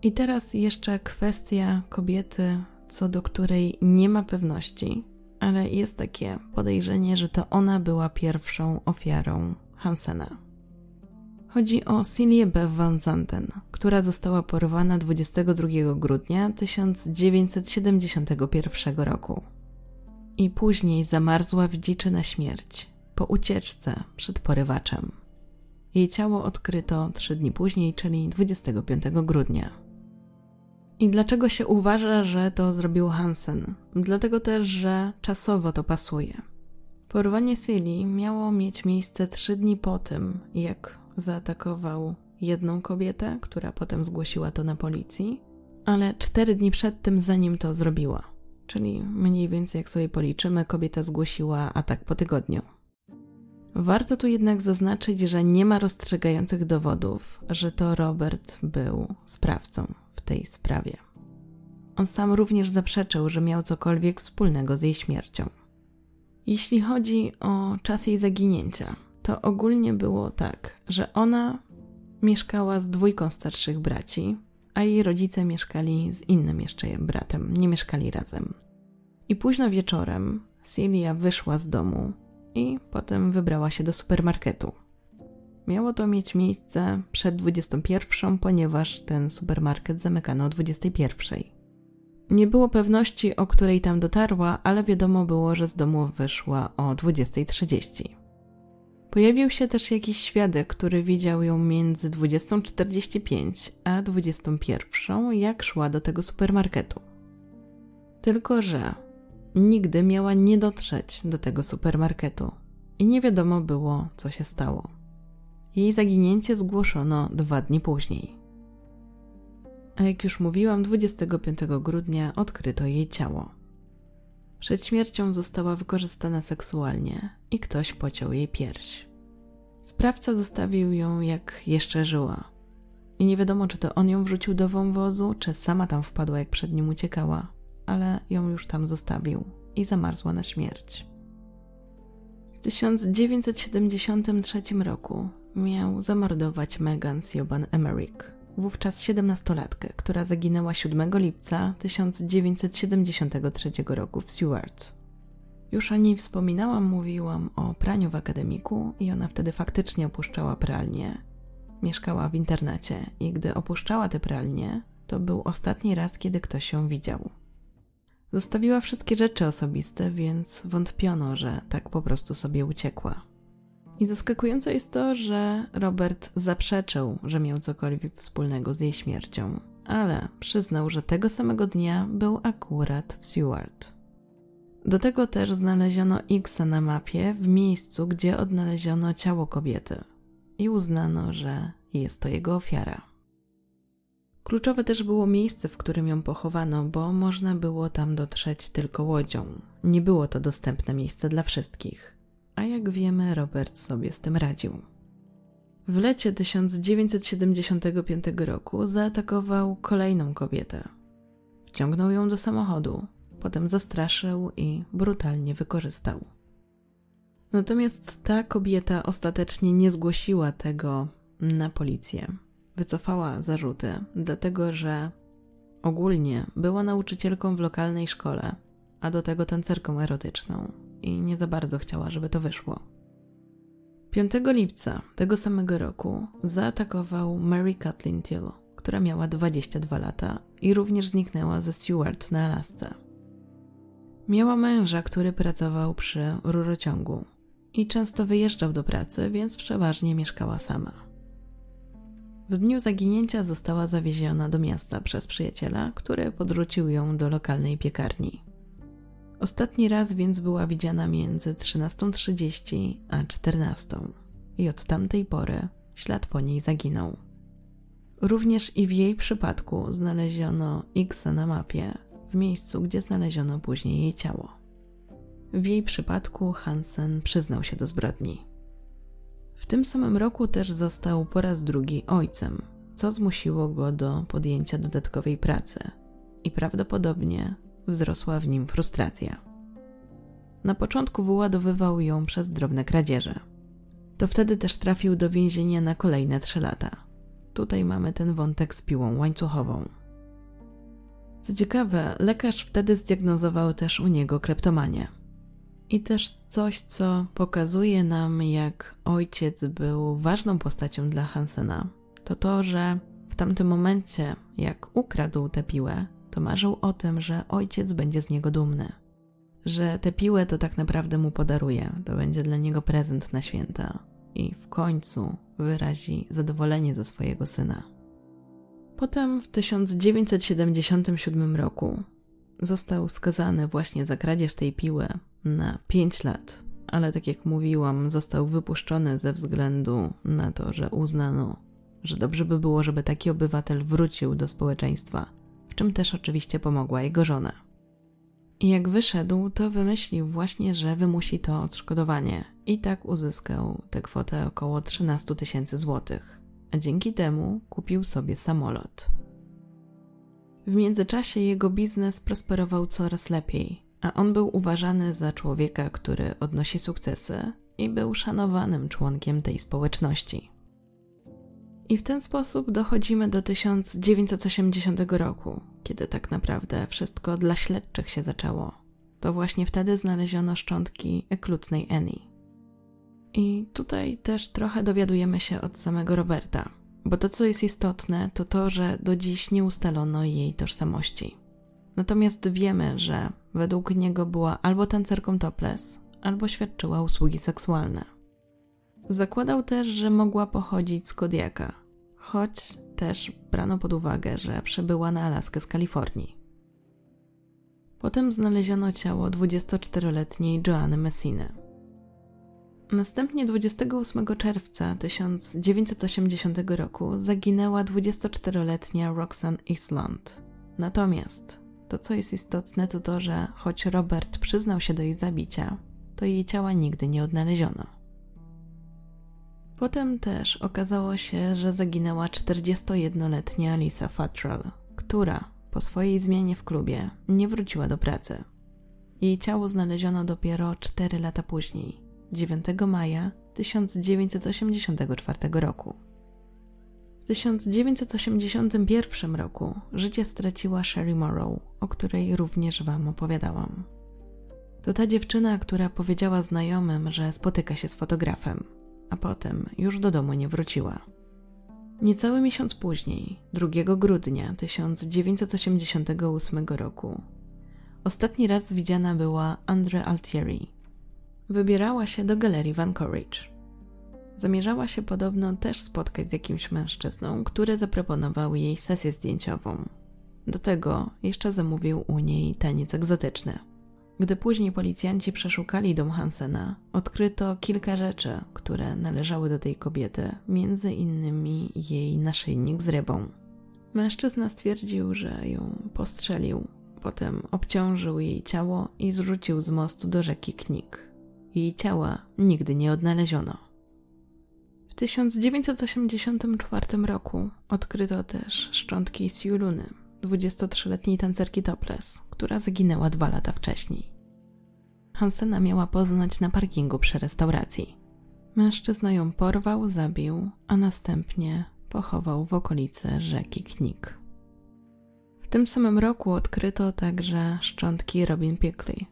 I teraz jeszcze kwestia kobiety, co do której nie ma pewności, ale jest takie podejrzenie, że to ona była pierwszą ofiarą Hansena. Chodzi o Cilię Bev van Zanten, która została porwana 22 grudnia 1971 roku i później zamarzła w dziczy na śmierć po ucieczce przed porywaczem. Jej ciało odkryto trzy dni później, czyli 25 grudnia. I dlaczego się uważa, że to zrobił Hansen? Dlatego też, że czasowo to pasuje. Porwanie Silly miało mieć miejsce trzy dni po tym, jak zaatakował jedną kobietę, która potem zgłosiła to na policji, ale cztery dni przed tym, zanim to zrobiła. Czyli mniej więcej, jak sobie policzymy, kobieta zgłosiła atak po tygodniu. Warto tu jednak zaznaczyć, że nie ma rozstrzygających dowodów, że to Robert był sprawcą tej sprawie. On sam również zaprzeczył, że miał cokolwiek wspólnego z jej śmiercią. Jeśli chodzi o czas jej zaginięcia, to ogólnie było tak, że ona mieszkała z dwójką starszych braci, a jej rodzice mieszkali z innym jeszcze bratem, nie mieszkali razem. I późno wieczorem Celia wyszła z domu i potem wybrała się do supermarketu. Miało to mieć miejsce przed 21, ponieważ ten supermarket zamykano o 21. Nie było pewności, o której tam dotarła, ale wiadomo było, że z domu wyszła o 20.30. Pojawił się też jakiś świadek, który widział ją między 20.45 a 21, jak szła do tego supermarketu. Tylko, że nigdy miała nie dotrzeć do tego supermarketu i nie wiadomo było, co się stało. Jej zaginięcie zgłoszono dwa dni później. A jak już mówiłam, 25 grudnia odkryto jej ciało. Przed śmiercią została wykorzystana seksualnie i ktoś pociął jej pierś. Sprawca zostawił ją jak jeszcze żyła. I nie wiadomo, czy to on ją wrzucił do wąwozu, czy sama tam wpadła, jak przed nim uciekała, ale ją już tam zostawił i zamarzła na śmierć. W 1973 roku miał zamordować Megan Siobhan Emmerich, wówczas 17-latkę, która zaginęła 7 lipca 1973 roku w Seward. Już o niej wspominałam, mówiłam o praniu w akademiku i ona wtedy faktycznie opuszczała pralnię. Mieszkała w internacie i gdy opuszczała tę pralnię, to był ostatni raz, kiedy ktoś ją widział. Zostawiła wszystkie rzeczy osobiste, więc wątpiono, że tak po prostu sobie uciekła. I zaskakujące jest to, że Robert zaprzeczył, że miał cokolwiek wspólnego z jej śmiercią, ale przyznał, że tego samego dnia był akurat w Seward. Do tego też znaleziono X na mapie w miejscu, gdzie odnaleziono ciało kobiety i uznano, że jest to jego ofiara. Kluczowe też było miejsce, w którym ją pochowano, bo można było tam dotrzeć tylko łodzią. Nie było to dostępne miejsce dla wszystkich a jak wiemy, Robert sobie z tym radził. W lecie 1975 roku zaatakował kolejną kobietę. Wciągnął ją do samochodu, potem zastraszył i brutalnie wykorzystał. Natomiast ta kobieta ostatecznie nie zgłosiła tego na policję. Wycofała zarzuty, dlatego że ogólnie była nauczycielką w lokalnej szkole, a do tego tancerką erotyczną i nie za bardzo chciała, żeby to wyszło. 5 lipca tego samego roku zaatakował Mary Kathleen Till, która miała 22 lata i również zniknęła ze Seward na Alasce. Miała męża, który pracował przy rurociągu i często wyjeżdżał do pracy, więc przeważnie mieszkała sama. W dniu zaginięcia została zawieziona do miasta przez przyjaciela, który podrzucił ją do lokalnej piekarni. Ostatni raz więc była widziana między 13.30 a 14 i od tamtej pory ślad po niej zaginął. Również i w jej przypadku znaleziono X na mapie, w miejscu, gdzie znaleziono później jej ciało. W jej przypadku Hansen przyznał się do zbrodni. W tym samym roku też został po raz drugi ojcem, co zmusiło go do podjęcia dodatkowej pracy i prawdopodobnie wzrosła w nim frustracja. Na początku wyładowywał ją przez drobne kradzieże. To wtedy też trafił do więzienia na kolejne trzy lata. Tutaj mamy ten wątek z piłą łańcuchową. Co ciekawe, lekarz wtedy zdiagnozował też u niego kleptomanię. I też coś, co pokazuje nam, jak ojciec był ważną postacią dla Hansena, to to, że w tamtym momencie, jak ukradł tę piłę, to marzył o tym, że ojciec będzie z niego dumny. Że tę piłę to tak naprawdę mu podaruje, to będzie dla niego prezent na święta i w końcu wyrazi zadowolenie ze swojego syna. Potem w 1977 roku został skazany właśnie za kradzież tej piły na 5 lat, ale tak jak mówiłam, został wypuszczony ze względu na to, że uznano, że dobrze by było, żeby taki obywatel wrócił do społeczeństwa w czym też oczywiście pomogła jego żona. I jak wyszedł, to wymyślił właśnie, że wymusi to odszkodowanie i tak uzyskał tę kwotę około 13 tysięcy złotych, a dzięki temu kupił sobie samolot. W międzyczasie jego biznes prosperował coraz lepiej, a on był uważany za człowieka, który odnosi sukcesy i był szanowanym członkiem tej społeczności. I w ten sposób dochodzimy do 1980 roku, kiedy tak naprawdę wszystko dla śledczych się zaczęło. To właśnie wtedy znaleziono szczątki eklutnej Annie. I tutaj też trochę dowiadujemy się od samego Roberta, bo to, co jest istotne, to to, że do dziś nie ustalono jej tożsamości. Natomiast wiemy, że według niego była albo tancerką topless, albo świadczyła usługi seksualne. Zakładał też, że mogła pochodzić z Kodiaka, choć też brano pod uwagę, że przybyła na Alaskę z Kalifornii. Potem znaleziono ciało 24-letniej Joanny Messiny. Następnie 28 czerwca 1980 roku zaginęła 24-letnia Roxanne Island. Natomiast to, co jest istotne, to to, że choć Robert przyznał się do jej zabicia, to jej ciała nigdy nie odnaleziono. Potem też okazało się, że zaginęła 41-letnia Lisa Futrell, która po swojej zmianie w klubie nie wróciła do pracy. Jej ciało znaleziono dopiero 4 lata później, 9 maja 1984 roku. W 1981 roku życie straciła Sherry Morrow, o której również Wam opowiadałam. To ta dziewczyna, która powiedziała znajomym, że spotyka się z fotografem, a potem już do domu nie wróciła. Niecały miesiąc później, 2 grudnia 1988 roku, ostatni raz widziana była Andre Altieri. Wybierała się do galerii Van Courage. Zamierzała się podobno też spotkać z jakimś mężczyzną, który zaproponował jej sesję zdjęciową. Do tego jeszcze zamówił u niej taniec egzotyczny. Gdy później policjanci przeszukali dom Hansena, odkryto kilka rzeczy, które należały do tej kobiety, między innymi jej naszyjnik z rybą. Mężczyzna stwierdził, że ją postrzelił, potem obciążył jej ciało i zrzucił z mostu do rzeki Knik. Jej ciała nigdy nie odnaleziono. W 1984 roku odkryto też szczątki Siuluny, 23-letniej tancerki topless, która zaginęła dwa lata wcześniej. Hansena miała poznać na parkingu przy restauracji. Mężczyzna ją porwał, zabił, a następnie pochował w okolicy rzeki Knik. W tym samym roku odkryto także szczątki Robin Pickley.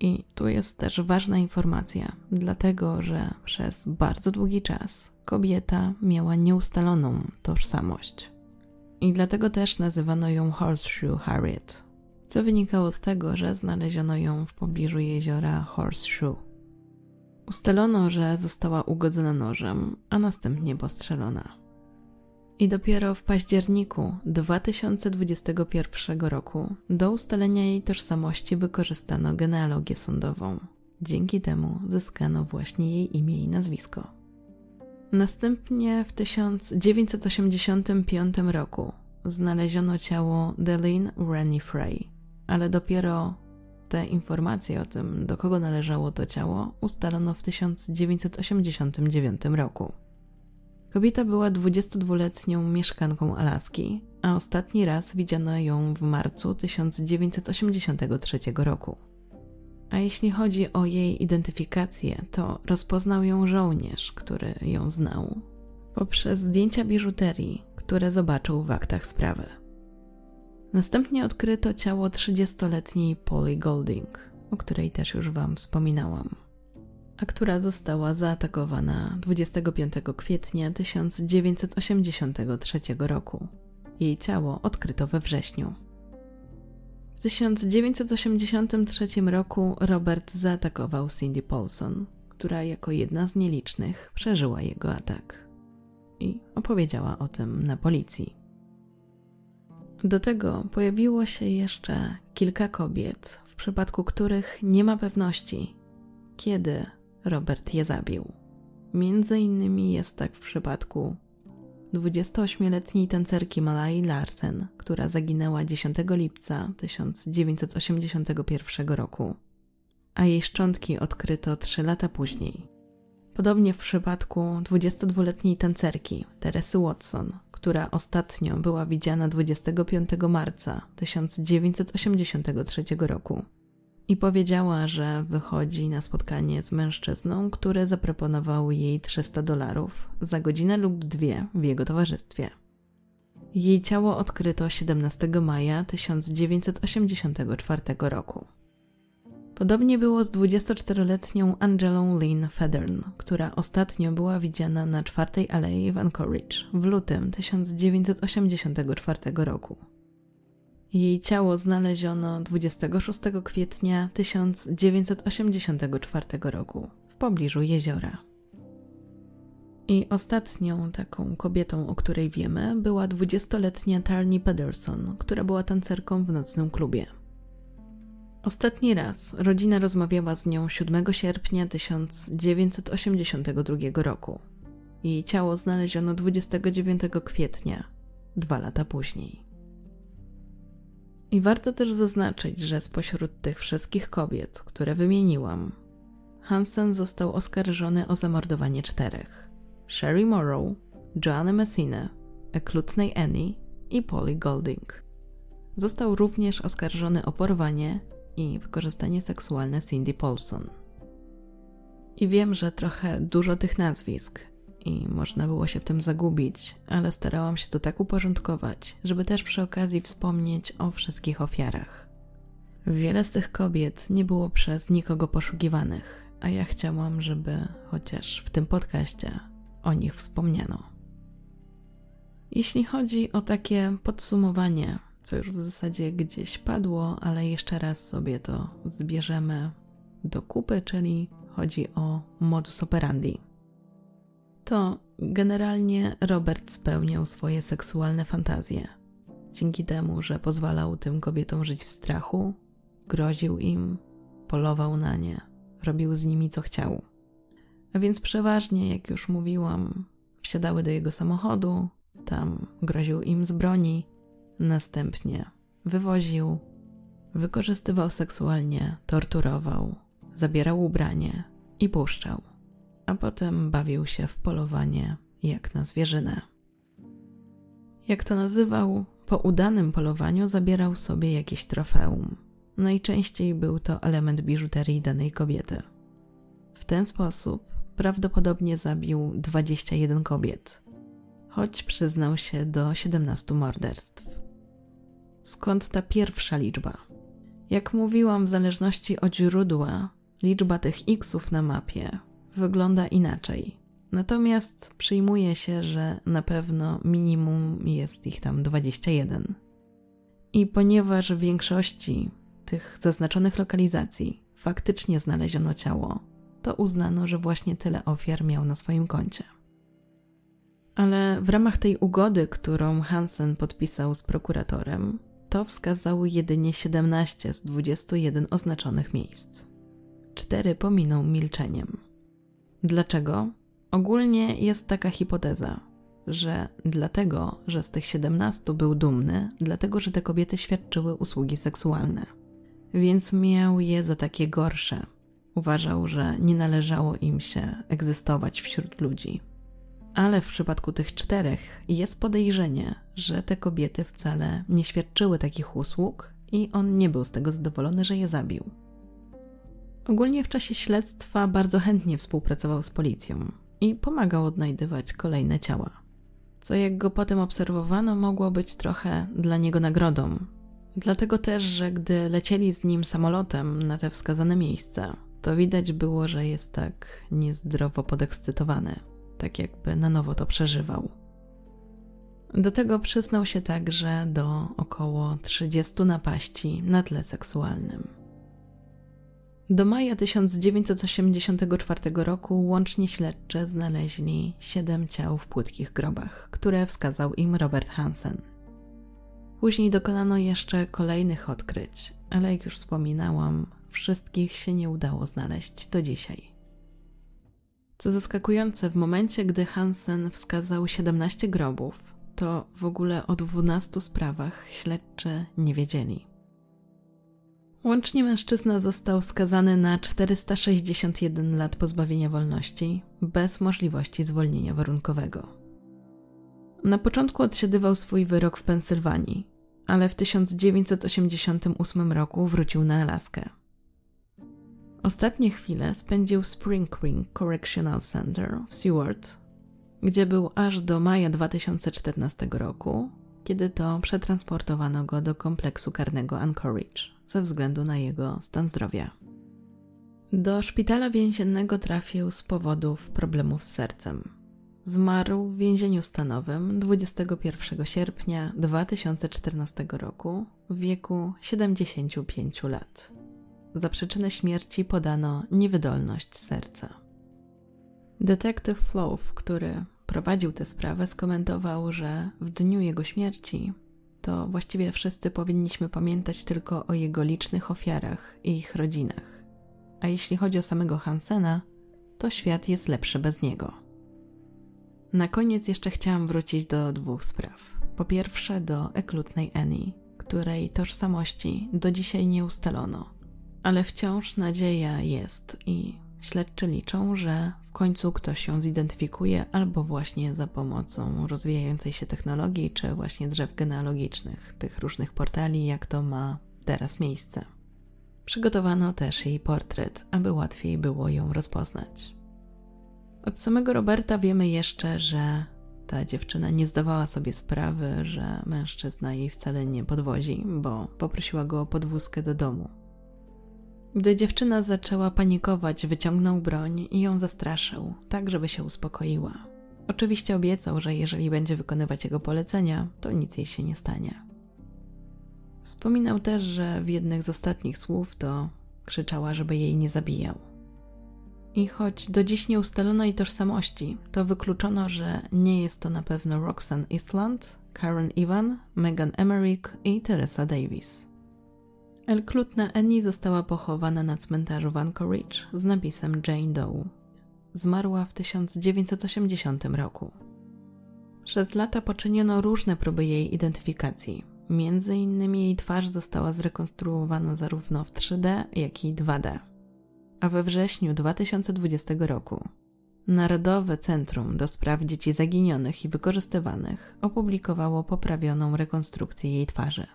I tu jest też ważna informacja, dlatego że przez bardzo długi czas kobieta miała nieustaloną tożsamość. I dlatego też nazywano ją Horseshoe Harriet, co wynikało z tego, że znaleziono ją w pobliżu jeziora Horseshoe. Ustalono, że została ugodzona nożem, a następnie postrzelona. I dopiero w październiku 2021 roku do ustalenia jej tożsamości wykorzystano genealogię sądową. Dzięki temu zyskano właśnie jej imię i nazwisko. Następnie w 1985 roku znaleziono ciało Deline Rennie Frey, ale dopiero te informacje o tym, do kogo należało to ciało, ustalono w 1989 roku. Kobieta była 22-letnią mieszkanką Alaski, a ostatni raz widziano ją w marcu 1983 roku. A jeśli chodzi o jej identyfikację, to rozpoznał ją żołnierz, który ją znał, poprzez zdjęcia biżuterii, które zobaczył w aktach sprawy. Następnie odkryto ciało 30-letniej Polly Golding, o której też już Wam wspominałam, a która została zaatakowana 25 kwietnia 1983 roku. Jej ciało odkryto we wrześniu. W 1983 roku Robert zaatakował Cindy Paulson, która jako jedna z nielicznych przeżyła jego atak i opowiedziała o tym na policji. Do tego pojawiło się jeszcze kilka kobiet, w przypadku których nie ma pewności, kiedy Robert je zabił. Między innymi jest tak w przypadku 28-letniej tancerki Malai Larsen, która zaginęła 10 lipca 1981 roku, a jej szczątki odkryto 3 lata później. Podobnie w przypadku 22-letniej tancerki Teresy Watson, która ostatnio była widziana 25 marca 1983 roku i powiedziała, że wychodzi na spotkanie z mężczyzną, który zaproponował jej 300 dolarów za godzinę lub dwie w jego towarzystwie. Jej ciało odkryto 17 maja 1984 roku. Podobnie było z 24-letnią Angelą Lynn Federn, która ostatnio była widziana na czwartej alei w Anchorage w lutym 1984 roku. Jej ciało znaleziono 26 kwietnia 1984 roku w pobliżu jeziora. I ostatnią taką kobietą, o której wiemy, była 20-letnia Tarni Pederson, która była tancerką w nocnym klubie. Ostatni raz rodzina rozmawiała z nią 7 sierpnia 1982 roku. Jej ciało znaleziono 29 kwietnia, dwa lata później. I warto też zaznaczyć, że spośród tych wszystkich kobiet, które wymieniłam, Hansen został oskarżony o zamordowanie czterech: Sherry Morrow, Joanna Messina, Eklutnej Annie i Polly Golding. Został również oskarżony o porwanie i wykorzystanie seksualne Cindy Paulson. I wiem, że trochę dużo tych nazwisk i można było się w tym zagubić, ale starałam się to tak uporządkować, żeby też przy okazji wspomnieć o wszystkich ofiarach. Wiele z tych kobiet nie było przez nikogo poszukiwanych, a ja chciałam, żeby chociaż w tym podcaście o nich wspomniano. Jeśli chodzi o takie podsumowanie, co już w zasadzie gdzieś padło, ale jeszcze raz sobie to zbierzemy do kupy, czyli chodzi o modus operandi. To generalnie Robert spełniał swoje seksualne fantazje. Dzięki temu, że pozwalał tym kobietom żyć w strachu, groził im, polował na nie, robił z nimi co chciał. A więc przeważnie, jak już mówiłam, wsiadały do jego samochodu, tam groził im z broni, następnie wywoził, wykorzystywał seksualnie, torturował, zabierał ubranie i puszczał, a potem bawił się w polowanie jak na zwierzynę. Jak to nazywał, po udanym polowaniu zabierał sobie jakieś trofeum. Najczęściej był to element biżuterii danej kobiety. W ten sposób prawdopodobnie zabił 21 kobiet, choć przyznał się do 17 morderstw. Skąd ta pierwsza liczba? Jak mówiłam, w zależności od źródła, liczba tych xów na mapie wygląda inaczej. Natomiast przyjmuje się, że na pewno minimum jest ich tam 21. I ponieważ w większości tych zaznaczonych lokalizacji faktycznie znaleziono ciało, to uznano, że właśnie tyle ofiar miał na swoim koncie. Ale w ramach tej ugody, którą Hansen podpisał z prokuratorem, to wskazał jedynie 17 z 21 oznaczonych miejsc. Cztery pominął milczeniem. Dlaczego? Ogólnie jest taka hipoteza, że dlatego, że z tych 17 był dumny, dlatego, że te kobiety świadczyły usługi seksualne. Więc miał je za takie gorsze. Uważał, że nie należało im się egzystować wśród ludzi. Ale w przypadku tych czterech jest podejrzenie, że te kobiety wcale nie świadczyły takich usług i on nie był z tego zadowolony, że je zabił. Ogólnie w czasie śledztwa bardzo chętnie współpracował z policją i pomagał odnajdywać kolejne ciała. Co jak go potem obserwowano, mogło być trochę dla niego nagrodą. Dlatego też, że gdy lecieli z nim samolotem na te wskazane miejsca, to widać było, że jest tak niezdrowo podekscytowany tak jakby na nowo to przeżywał. Do tego przyznał się także do około 30 napaści na tle seksualnym. Do maja 1984 roku łącznie śledcze znaleźli siedem ciał w płytkich grobach, które wskazał im Robert Hansen. Później dokonano jeszcze kolejnych odkryć, ale jak już wspominałam, wszystkich się nie udało znaleźć do dzisiaj. Co zaskakujące, w momencie, gdy Hansen wskazał 17 grobów, to w ogóle o 12 sprawach śledczy nie wiedzieli. Łącznie mężczyzna został skazany na 461 lat pozbawienia wolności, bez możliwości zwolnienia warunkowego. Na początku odsiedywał swój wyrok w Pensylwanii, ale w 1988 roku wrócił na Alaskę. Ostatnie chwile spędził w Spring Creek Correctional Center w Seward, gdzie był aż do maja 2014 roku, kiedy to przetransportowano go do kompleksu karnego Anchorage ze względu na jego stan zdrowia. Do szpitala więziennego trafił z powodów problemów z sercem. Zmarł w więzieniu stanowym 21 sierpnia 2014 roku w wieku 75 lat. Za przyczynę śmierci podano niewydolność serca. Detektyw Flow, który prowadził tę sprawę, skomentował, że w dniu jego śmierci to właściwie wszyscy powinniśmy pamiętać tylko o jego licznych ofiarach i ich rodzinach. A jeśli chodzi o samego Hansena, to świat jest lepszy bez niego. Na koniec jeszcze chciałam wrócić do dwóch spraw. Po pierwsze do eklutnej Annie, której tożsamości do dzisiaj nie ustalono. Ale wciąż nadzieja jest i śledczy liczą, że w końcu ktoś ją zidentyfikuje albo właśnie za pomocą rozwijającej się technologii, czy właśnie drzew genealogicznych, tych różnych portali, jak to ma teraz miejsce. Przygotowano też jej portret, aby łatwiej było ją rozpoznać. Od samego Roberta wiemy jeszcze, że ta dziewczyna nie zdawała sobie sprawy, że mężczyzna jej wcale nie podwozi, bo poprosiła go o podwózkę do domu. Gdy dziewczyna zaczęła panikować, wyciągnął broń i ją zastraszył, tak żeby się uspokoiła. Oczywiście obiecał, że jeżeli będzie wykonywać jego polecenia, to nic jej się nie stanie. Wspominał też, że w jednych z ostatnich słów to krzyczała, żeby jej nie zabijał. I choć do dziś nie ustalono jej tożsamości, to wykluczono, że nie jest to na pewno Roxanne Eastland, Karen Evan, Megan Emmerich i Teresa Davis. Elklutna Annie została pochowana na cmentarzu Vanco z napisem Jane Doe. Zmarła w 1980 roku. Przez lata poczyniono różne próby jej identyfikacji. Między innymi jej twarz została zrekonstruowana zarówno w 3D, jak i 2D a we wrześniu 2020 roku Narodowe Centrum do Spraw Dzieci Zaginionych i Wykorzystywanych opublikowało poprawioną rekonstrukcję jej twarzy.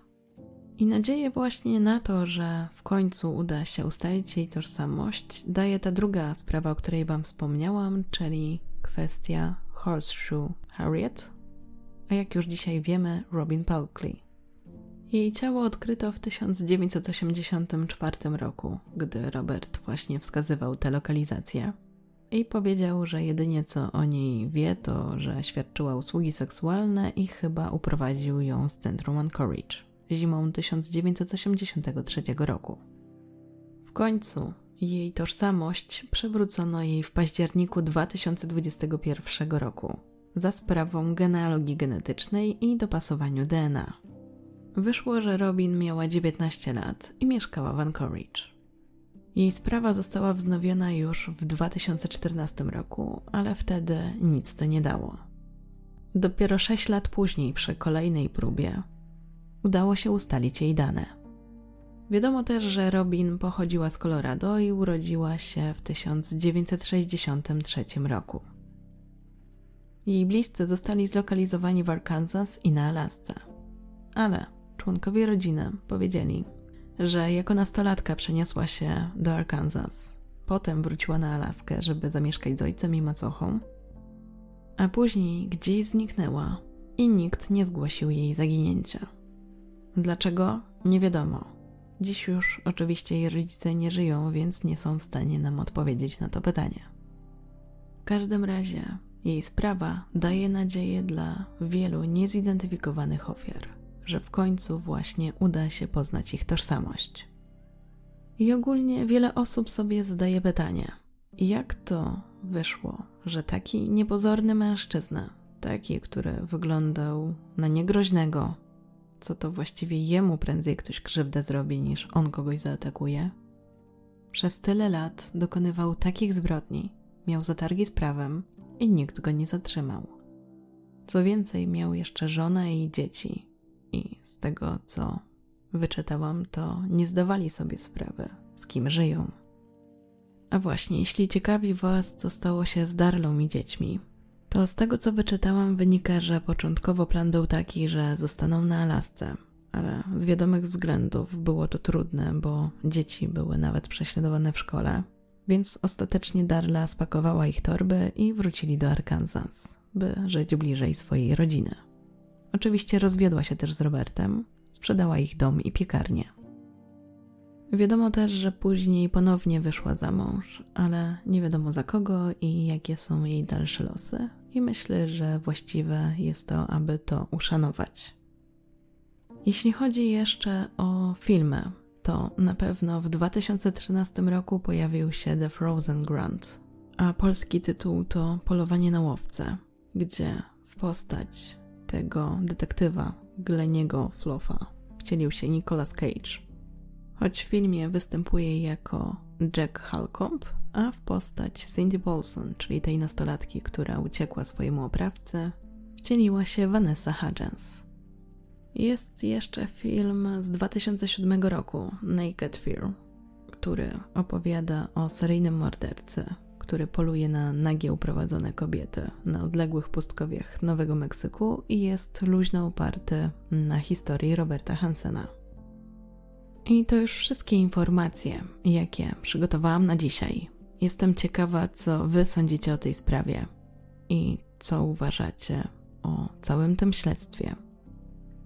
I nadzieję właśnie na to, że w końcu uda się ustalić jej tożsamość, daje ta druga sprawa, o której Wam wspomniałam, czyli kwestia Horseshoe Harriet, a jak już dzisiaj wiemy, Robin Pelkley. Jej ciało odkryto w 1984 roku, gdy Robert właśnie wskazywał tę lokalizację. I powiedział, że jedynie co o niej wie, to że świadczyła usługi seksualne i chyba uprowadził ją z centrum Anchorage zimą 1983 roku. W końcu jej tożsamość przywrócono jej w październiku 2021 roku za sprawą genealogii genetycznej i dopasowaniu DNA. Wyszło, że Robin miała 19 lat i mieszkała w Anchorage. Jej sprawa została wznowiona już w 2014 roku, ale wtedy nic to nie dało. Dopiero 6 lat później, przy kolejnej próbie, udało się ustalić jej dane. Wiadomo też, że Robin pochodziła z Colorado i urodziła się w 1963 roku. Jej bliscy zostali zlokalizowani w Arkansas i na Alasce. Ale członkowie rodziny powiedzieli, że jako nastolatka przeniosła się do Arkansas. Potem wróciła na Alaskę, żeby zamieszkać z ojcem i macochą, a później gdzieś zniknęła i nikt nie zgłosił jej zaginięcia. Dlaczego? Nie wiadomo. Dziś już oczywiście jej rodzice nie żyją, więc nie są w stanie nam odpowiedzieć na to pytanie. W każdym razie jej sprawa daje nadzieję dla wielu niezidentyfikowanych ofiar że w końcu właśnie uda się poznać ich tożsamość. I ogólnie wiele osób sobie zadaje pytanie: jak to wyszło, że taki niepozorny mężczyzna, taki, który wyglądał na niegroźnego, co to właściwie jemu prędzej ktoś krzywdę zrobi niż on kogoś zaatakuje, przez tyle lat dokonywał takich zbrodni, miał zatargi z prawem i nikt go nie zatrzymał. Co więcej, miał jeszcze żonę i dzieci, i z tego, co wyczytałam, to nie zdawali sobie sprawy, z kim żyją. A właśnie, jeśli ciekawi Was, co stało się z Darlą i dziećmi, to z tego, co wyczytałam, wynika, że początkowo plan był taki, że zostaną na Alasce, ale z wiadomych względów było to trudne, bo dzieci były nawet prześladowane w szkole, więc ostatecznie Darla spakowała ich torby i wrócili do Arkansas, by żyć bliżej swojej rodziny. Oczywiście rozwiodła się też z Robertem, sprzedała ich dom i piekarnię. Wiadomo też, że później ponownie wyszła za mąż, ale nie wiadomo za kogo i jakie są jej dalsze losy, i myślę, że właściwe jest to, aby to uszanować. Jeśli chodzi jeszcze o filmy, to na pewno w 2013 roku pojawił się The Frozen Grant, a polski tytuł to Polowanie na łowcę, gdzie w postać tego detektywa Gleniego Floffa wcielił się Nicolas Cage. Choć w filmie występuje jako Jack Halcomb, a w postać Cindy Paulson, czyli tej nastolatki, która uciekła swojemu oprawcy, wcieliła się Vanessa Hudgens. Jest jeszcze film z 2007 roku, Naked Fear, który opowiada o seryjnym mordercy, który poluje na nagie uprowadzone kobiety na odległych pustkowiach Nowego Meksyku i jest luźno oparty na historii Roberta Hansena. I to już wszystkie informacje, jakie przygotowałam na dzisiaj. Jestem ciekawa, co Wy sądzicie o tej sprawie i co uważacie o całym tym śledztwie.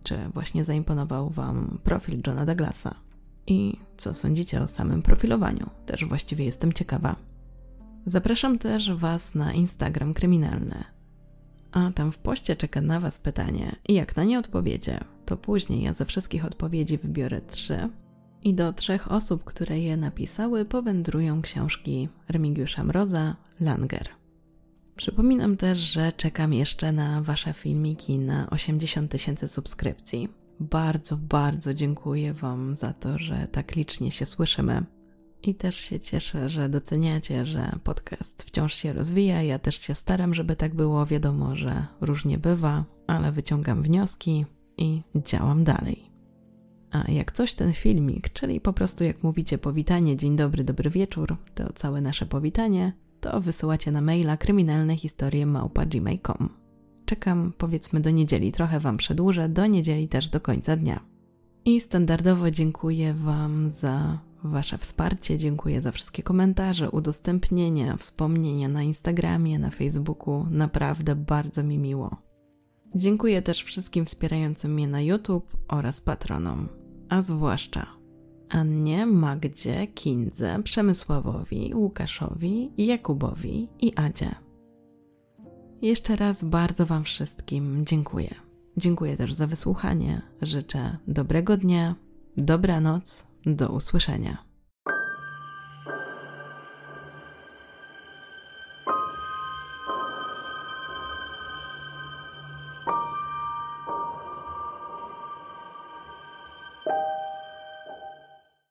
Czy właśnie zaimponował Wam profil Johna Douglasa? I co sądzicie o samym profilowaniu? Też właściwie jestem ciekawa. Zapraszam też Was na Instagram kryminalny. A tam w poście czeka na Was pytanie i jak na nie odpowiecie, to później ja ze wszystkich odpowiedzi wybiorę trzy i do trzech osób, które je napisały, powędrują książki Remigiusza Mroza, Langer. Przypominam też, że czekam jeszcze na Wasze filmiki na 80 tysięcy subskrypcji. Bardzo, bardzo dziękuję Wam za to, że tak licznie się słyszymy. I też się cieszę, że doceniacie, że podcast wciąż się rozwija. Ja też się staram, żeby tak było. Wiadomo, że różnie bywa, ale wyciągam wnioski i działam dalej. A jak coś ten filmik, czyli po prostu jak mówicie powitanie, dzień dobry, dobry wieczór, to całe nasze powitanie, to wysyłacie na maila kryminalnehistorie.gmail.com. Czekam powiedzmy do niedzieli, trochę Wam przedłużę, do niedzieli też do końca dnia. I standardowo dziękuję Wam za Wasze wsparcie, dziękuję za wszystkie komentarze, udostępnienia, wspomnienia na Instagramie, na Facebooku. Naprawdę bardzo mi miło. Dziękuję też wszystkim wspierającym mnie na YouTube oraz patronom a zwłaszcza Annie, Magdzie, Kindze, Przemysławowi, Łukaszowi, Jakubowi i Adzie. Jeszcze raz bardzo Wam wszystkim dziękuję. Dziękuję też za wysłuchanie. Życzę dobrego dnia, dobranoc, do usłyszenia.